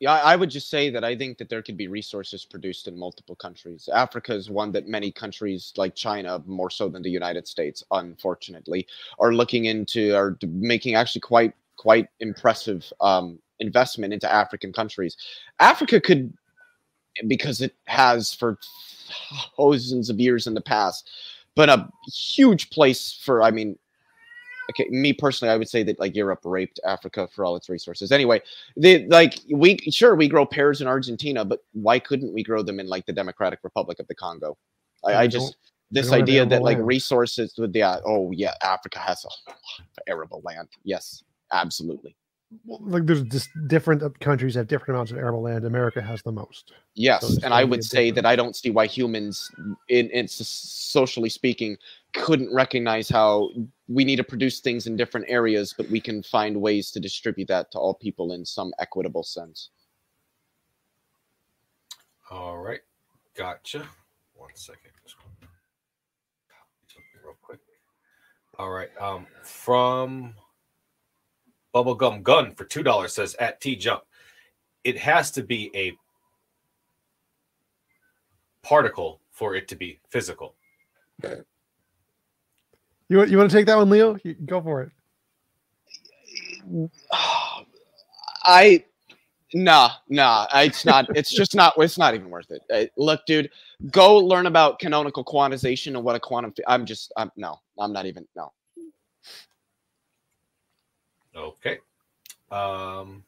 yeah, I would just say that I think that there could be resources produced in multiple countries. Africa is one that many countries, like China, more so than the United States, unfortunately, are looking into, are making actually quite quite impressive um, investment into African countries. Africa could, because it has for thousands of years in the past, been a huge place for. I mean, okay, me personally, I would say that like Europe raped Africa for all its resources. Anyway, they like we sure we grow pears in Argentina, but why couldn't we grow them in like the Democratic Republic of the Congo? I, I just this idea that like resources would yeah oh yeah Africa has a arable land yes absolutely like there's just different uh, countries have different amounts of arable land. America has the most. Yes, so and I would say that I don't see why humans, in, in socially speaking, couldn't recognize how we need to produce things in different areas, but we can find ways to distribute that to all people in some equitable sense. All right, gotcha. One second. Real quick. All right. Um, from Bubblegum Gun for two dollars says at T Jump, it has to be a particle for it to be physical. You you want to take that one, Leo? You, go for it. [SIGHS] I nah nah it's not it's just not it's not even worth it uh, look dude go learn about canonical quantization and what a quantum i'm just i'm no i'm not even no Okay. Um,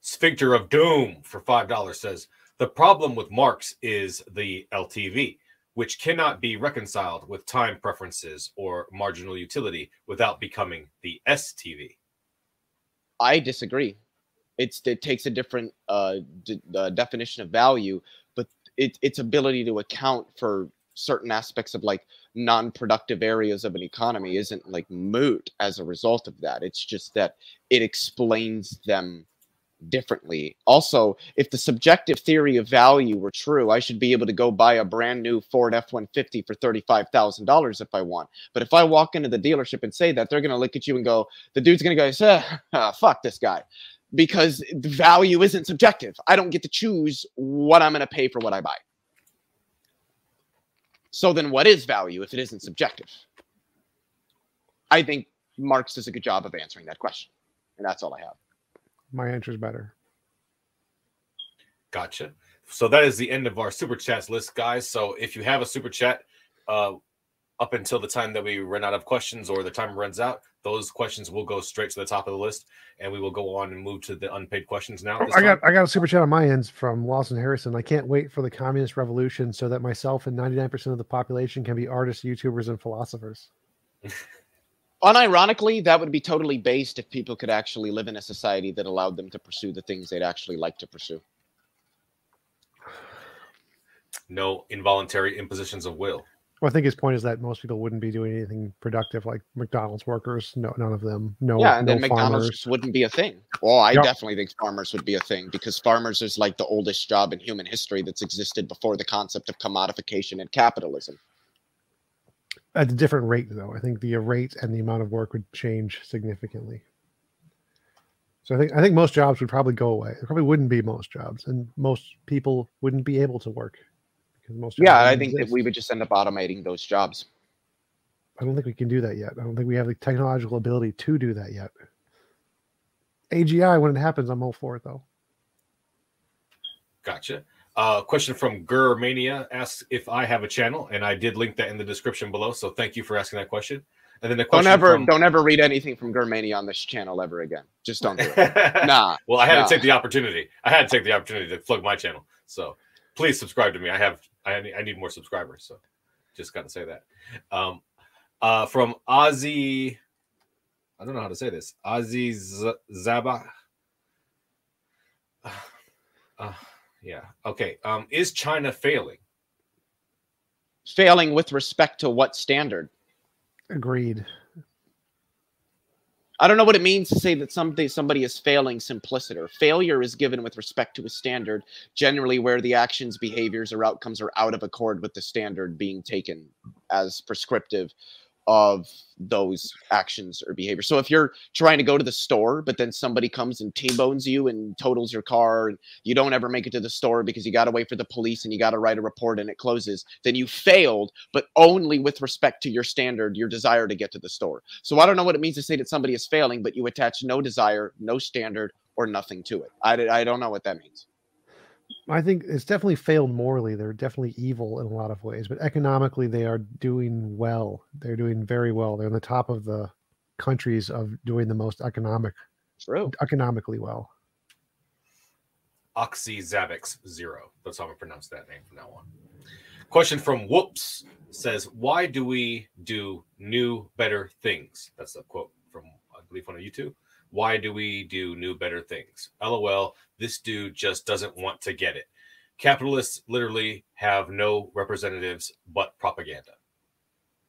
Sphincter of Doom for $5 says the problem with Marx is the LTV, which cannot be reconciled with time preferences or marginal utility without becoming the STV. I disagree. It's it takes a different uh, d- uh, definition of value, but it, its ability to account for certain aspects of like non-productive areas of an economy isn't like moot as a result of that it's just that it explains them differently also if the subjective theory of value were true i should be able to go buy a brand new ford f-150 for $35000 if i want but if i walk into the dealership and say that they're going to look at you and go the dude's going to go [LAUGHS] ah, fuck this guy because the value isn't subjective i don't get to choose what i'm going to pay for what i buy so then what is value if it isn't subjective? I think Marx does a good job of answering that question. And that's all I have. My answer is better. Gotcha. So that is the end of our super chats list, guys. So if you have a super chat, uh, up until the time that we run out of questions or the time runs out, those questions will go straight to the top of the list, and we will go on and move to the unpaid questions now. I got I got a super chat on my ends from Lawson Harrison. I can't wait for the communist revolution so that myself and 99% of the population can be artists, YouTubers, and philosophers. [LAUGHS] Unironically, that would be totally based if people could actually live in a society that allowed them to pursue the things they'd actually like to pursue. No involuntary impositions of will. Well, I think his point is that most people wouldn't be doing anything productive, like McDonald's workers. No, none of them. No. Yeah, and no then McDonald's wouldn't be a thing. Well, I yep. definitely think farmers would be a thing because farmers is like the oldest job in human history that's existed before the concept of commodification and capitalism. At a different rate, though, I think the rate and the amount of work would change significantly. So I think I think most jobs would probably go away. There probably wouldn't be most jobs, and most people wouldn't be able to work because most yeah, I think exist. that we would just end up automating those jobs. I don't think we can do that yet. I don't think we have the technological ability to do that yet. AGI, when it happens, I'm all for it though. Gotcha. Uh, question from Gurmania asks if I have a channel, and I did link that in the description below. So thank you for asking that question. And then the question don't ever from, don't ever read anything from Germania on this channel ever again. Just don't do it. [LAUGHS] nah. Well, I had nah. to take the opportunity. I had to take the opportunity to plug my channel. So please subscribe to me. I have I need, I need more subscribers. So just got to say that. Um, uh, from Ozzy, I don't know how to say this. Ozzy Z- Zaba. [SIGHS] Uh, yeah. Okay. Um, is China failing? Failing with respect to what standard? Agreed. I don't know what it means to say that somebody somebody is failing simpliciter. Failure is given with respect to a standard, generally where the actions, behaviors, or outcomes are out of accord with the standard being taken as prescriptive of those actions or behaviors. So if you're trying to go to the store, but then somebody comes and T-bones you and totals your car, and you don't ever make it to the store because you got to wait for the police and you got to write a report and it closes, then you failed, but only with respect to your standard, your desire to get to the store. So I don't know what it means to say that somebody is failing, but you attach no desire, no standard, or nothing to it. I, I don't know what that means. I think it's definitely failed morally. They're definitely evil in a lot of ways, but economically they are doing well. They're doing very well. They're on the top of the countries of doing the most economic, True. economically well. Oxyzabix zero. That's how I'm gonna pronounce that name from now on. Question from Whoops says, "Why do we do new, better things?" That's a quote from I believe on YouTube. Why do we do new, better things? LOL. This dude just doesn't want to get it. Capitalists literally have no representatives but propaganda.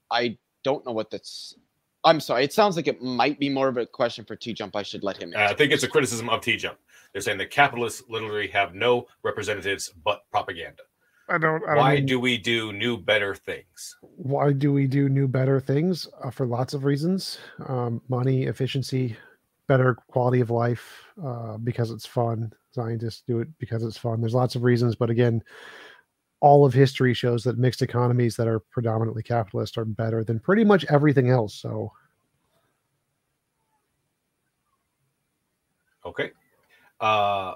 I don't know what that's. I'm sorry. It sounds like it might be more of a question for T Jump. I should let him. Uh, I think it's a criticism of T Jump. They're saying the capitalists literally have no representatives but propaganda. I don't. I don't Why mean- do we do new, better things? why do we do new better things uh, for lots of reasons um, money efficiency better quality of life uh, because it's fun. Scientists do it because it's fun. There's lots of reasons but again all of history shows that mixed economies that are predominantly capitalist are better than pretty much everything else so. Okay. Uh,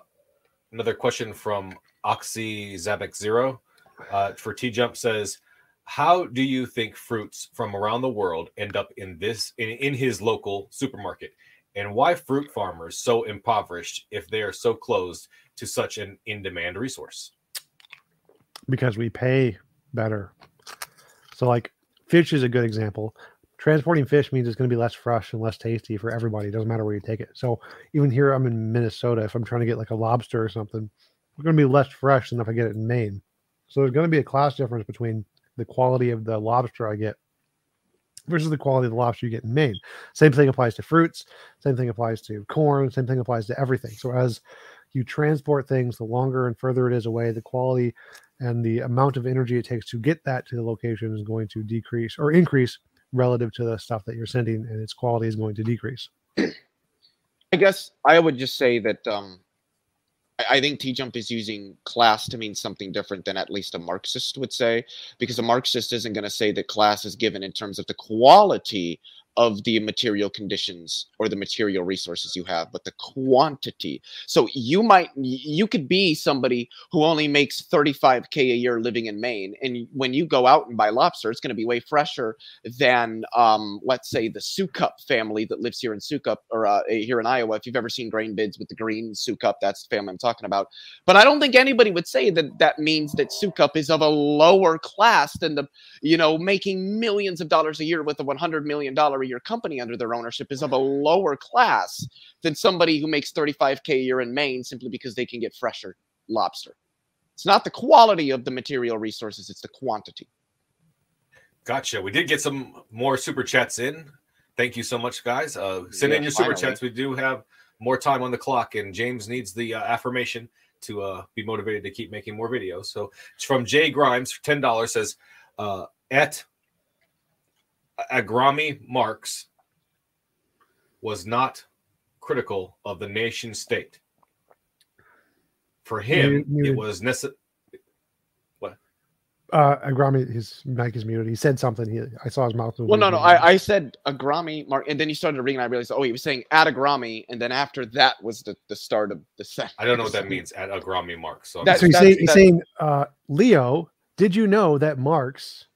another question from Oxy Zabek Zero. Uh, for T Jump says, "How do you think fruits from around the world end up in this in, in his local supermarket, and why fruit farmers so impoverished if they are so closed to such an in-demand resource?" because we pay better so like fish is a good example transporting fish means it's going to be less fresh and less tasty for everybody. It doesn't matter where you take it. So even here, I'm in Minnesota. If I'm trying to get like a lobster or something, it's going to be less fresh than if I get it in Maine. So there's going to be a class difference between the quality of the lobster I get versus the quality of the lobster you get in Maine. Same thing applies to fruits. Same thing applies to corn. Same thing applies to everything. So as you transport things, the longer and further it is away, the quality and the amount of energy it takes to get that to the location is going to decrease or increase relative to the stuff that you're sending, and its quality is going to decrease. I guess I would just say that um, I, think T Jump is using class to mean something different than at least a Marxist would say, because a Marxist isn't going to say that class is given in terms of the quality of the material conditions or the material resources you have, but the quantity. So you might, you could be somebody who only makes 35K a year living in Maine. And when you go out and buy lobster, it's going to be way fresher than, um, let's say, the Sukup family that lives here in Sukup or uh, here in Iowa. If you've ever seen grain bins with the green Sukup, that's the family I'm talking about. But I don't think anybody would say that that means that Sukup is of a lower class than the, you know, making millions of dollars a year with a $100 million a year company under their ownership is of a lower class than somebody who makes 35K a year in Maine simply because they can get fresher lobster. It's not the quality of the material resources, it's the quantity. Gotcha. We did get some more super chats in. Thank you so much, guys. Uh, send in Yeah, your super chats. We do have more time on the clock, and James needs the uh, affirmation to uh, be motivated to keep making more videos. So it's from Jay Grimes, ten dollars says, uh, "At Agrami Marx was not critical of the nation state. For him, Muted- it was necessary." What? Uh, Agrami, his mic is muted. He said something. He, I saw his mouth move. Well, no, no. I, I said Agrami, Mark, and then you started reading. And I realized, oh, he was saying at Agrami, and then after that was the, the start of the set. I don't know what that means at Agrami Marx. So, That- so he's that's- saying, he's saying uh, Leo, did you know that Marx?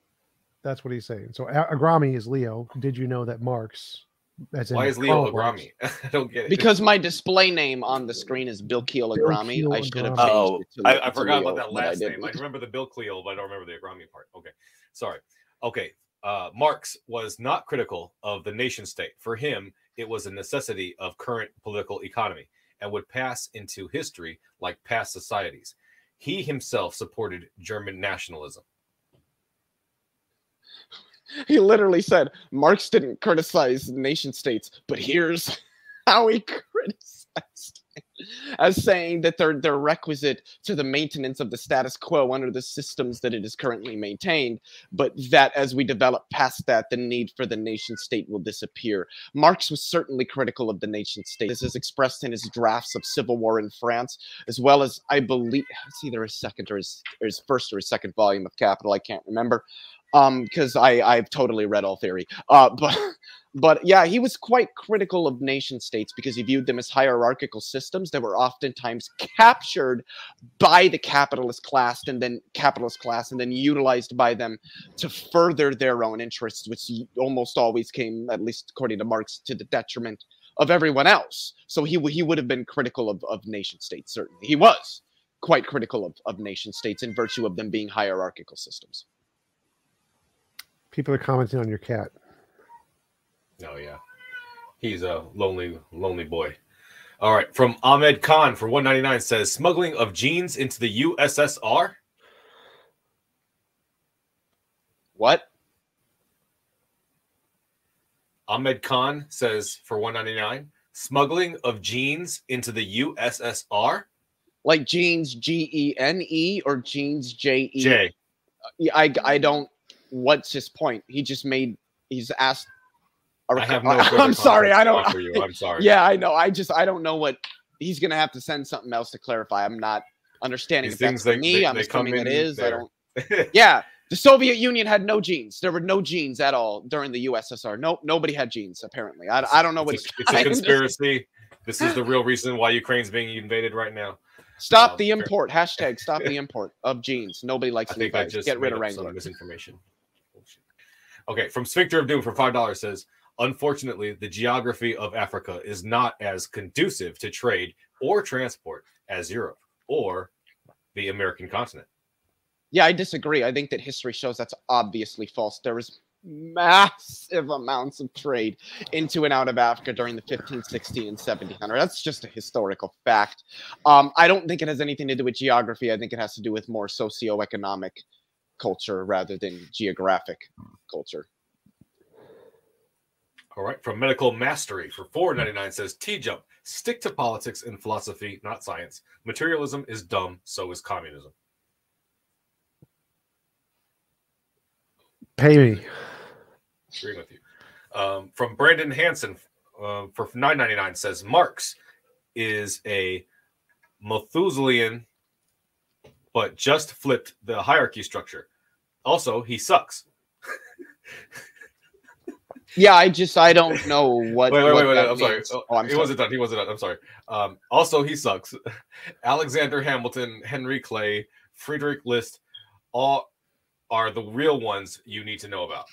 That's what he's saying. So A- Agrami is Leo. Did you know that Marx? As why is Leo Karl Agrami? [LAUGHS] I don't get it. Because my display name on the screen is Bill Keel Bill Agrami. Keel I should have changed Oh, it to, I, I to forgot Leo, about that but I last name. I remember the Bill Cleo, but I don't remember the Agrami part. Okay, sorry. Okay, uh, Marx was not critical of the nation state. For him, it was a necessity of current political economy and would pass into history like past societies. He himself supported German nationalism. He literally said Marx didn't criticize nation states, but here's [LAUGHS] how he [LAUGHS] criticized it. as saying that they're they're requisite to the maintenance of the status quo under the systems that it is currently maintained, but that as we develop past that, the need for the nation state will disappear. Marx was certainly critical of the nation state. This is expressed in his drafts of civil war in France, as well as I believe it's either his second or his, or his first or his second volume of Capital. I can't remember um because i i've totally read all theory. Uh [LAUGHS] but but yeah he was quite critical of nation states because he viewed them as hierarchical systems that were oftentimes captured by the capitalist class and then capitalist class and then utilized by them to further their own interests which almost always came at least according to marx to the detriment of everyone else. So he, he would have been critical of, of nation states certainly. He was quite critical of, of nation states in virtue of them being hierarchical systems People are commenting on your cat. Oh yeah, he's a lonely, lonely boy. All right, from Ahmed Khan for 199 says smuggling of jeans into the USSR. what Ahmed Khan says for 199 smuggling of jeans into the USSR. like jeans G E N E or jeans J E. Jay, Yeah, I I don't. What's his point? He just made. He's asked. a I have [LAUGHS] no. I'm sorry. I don't. for you. I'm sorry. Yeah, I know. I just I don't know what he's gonna have to send something else to clarify. I'm not understanding These if that's for they- me. they- I'm they assuming it is. I don't. [LAUGHS] Yeah, the Soviet Union had no jeans. There were no jeans at all during the USSR. Nope, nobody had jeans. Apparently, I, I don't know what it's, a, it's a [LAUGHS] conspiracy. This is the real reason why Ukraine's being invaded right now. Stop Um, the import. Hashtag stop the import of jeans. Nobody likes I Levi's. Get rid of up some Wrangler. misinformation. Okay, from Sphincter of Doom for five dollars says, unfortunately, the geography of Africa is not as conducive to trade or transport as Europe or the American continent. Yeah, I disagree. I think that history shows that's obviously false. There was massive amounts of trade into and out of Africa during the 15, 16, and 1700. That's just a historical fact. Um, I don't think it has anything to do with geography. I think it has to do with more socioeconomic culture rather than geographic culture. All right, from Medical Mastery for four ninety nine says T jump. Stick to politics and philosophy, not science. Materialism is dumb, so is communism. Pay me. Agreeing with you. Um, from Brandon Hanson uh, for nine ninety nine says Marx is a Malthusian, but just flipped the hierarchy structure. Also, he sucks. Yeah, I just I don't know [LAUGHS] what. Wait, wait, what wait, wait. I'm sorry. Oh, Oh, I'm he sorry. wasn't done. He wasn't done. I'm sorry. Um, also, he sucks. [LAUGHS] Alexander Hamilton, Henry Clay, Friedrich List, all are the real ones you need to know about.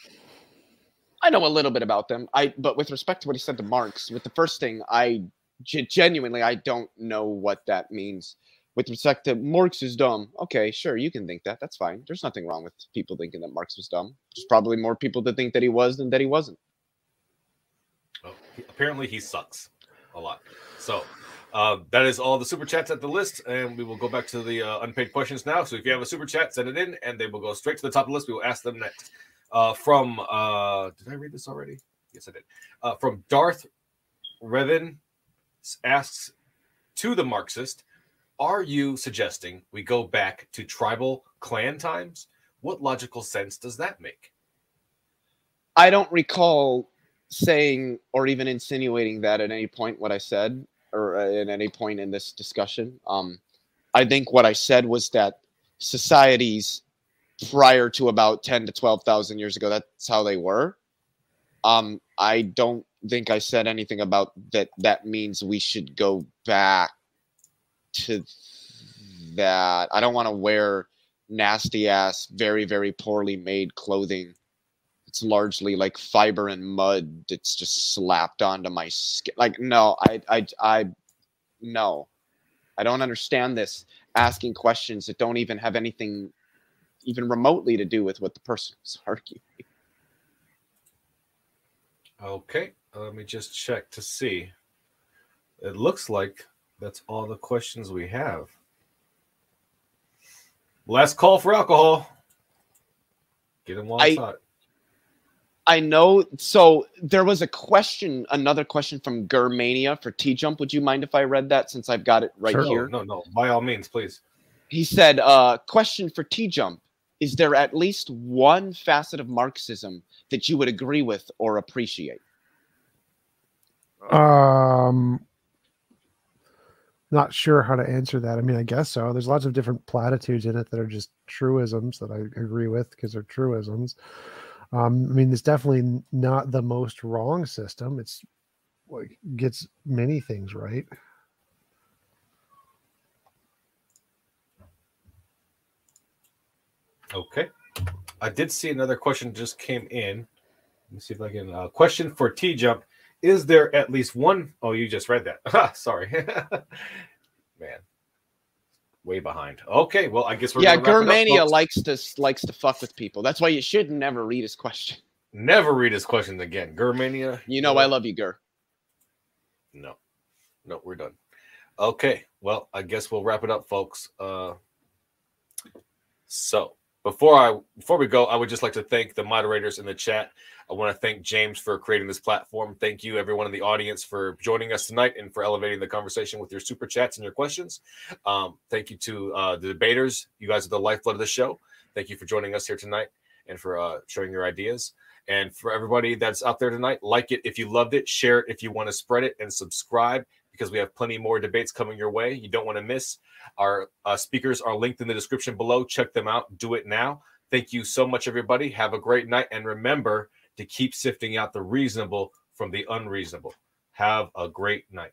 I know a little bit about them. I but with respect to what he said to Marx, with the first thing, I genuinely I don't know what that means. With respect to Marx is dumb. Okay, sure, you can think that. That's fine. There's nothing wrong with people thinking that Marx was dumb. There's probably more people that think that he was than that he wasn't. Well, apparently, he sucks a lot. So uh, that is all the super chats at the list, and we will go back to the uh, unpaid questions now. So if you have a super chat, send it in, and they will go straight to the top of the list. We will ask them next. Uh, from uh, did I read this already? Yes, I did. Uh, from Darth Revan asks to the Marxist, "Are you suggesting we go back to tribal clan times? What logical sense does that make?" I don't recall saying or even insinuating that at any point what I said or uh, at any point in this discussion. Um, I think what I said was that societies prior to about 10 to 12,000 years ago. That's how they were. Um, I don't think I said anything about that. That means we should go back to that. I don't want to wear nasty ass, very, very poorly made clothing. It's largely like fiber and mud that's just slapped onto my skin. Like, no, I, I, I, no, I don't understand this asking questions that don't even have anything even remotely to do with what the person is [LAUGHS] arguing. Okay, let me just check to see. It looks like that's all the questions we have. Last call for alcohol. Get them while I- it's hot. I know. So there was a question, another question from Germania for T Jump. Would you mind if I read that since I've got it right Sure. here? No, no, no. By all means, please. He said, uh, question for T Jump. Is there at least one facet of Marxism that you would agree with or appreciate? Um, not sure how to answer that. I mean, I guess so. There's lots of different platitudes in it that are just truisms that I agree with because they're truisms. Um, I mean, it's definitely not the most wrong system. It's like gets many things right. Okay. I did see another question just came in. Let me see if I can. Uh, question for T Jump: Is there at least one oh you just read that? [LAUGHS] Sorry, [LAUGHS] man. Way behind. Okay, well I guess we're yeah, gonna wrap it up, Germania likes to likes to fuck with people. That's why you should never read his question. Never read his questions again. Germania. You know I love you, Ger. No, no, we're done. Okay, well, I guess we'll wrap it up, folks. Uh, so before I before we go, I would just like to thank the moderators in the chat. I want to thank James for creating this platform. Thank you, everyone in the audience, for joining us tonight and for elevating the conversation with your super chats and your questions. Um, thank you to uh, the debaters. You guys are the lifeblood of the show. Thank you for joining us here tonight and for uh, sharing your ideas. And for everybody that's out there tonight, like it if you loved it, share it if you want to spread it, and subscribe because we have plenty more debates coming your way. You don't want to miss. Our uh, speakers are linked in the description below. Check them out. Do it now. Thank you so much, everybody. Have a great night. And remember to keep sifting out the reasonable from the unreasonable. Have a great night.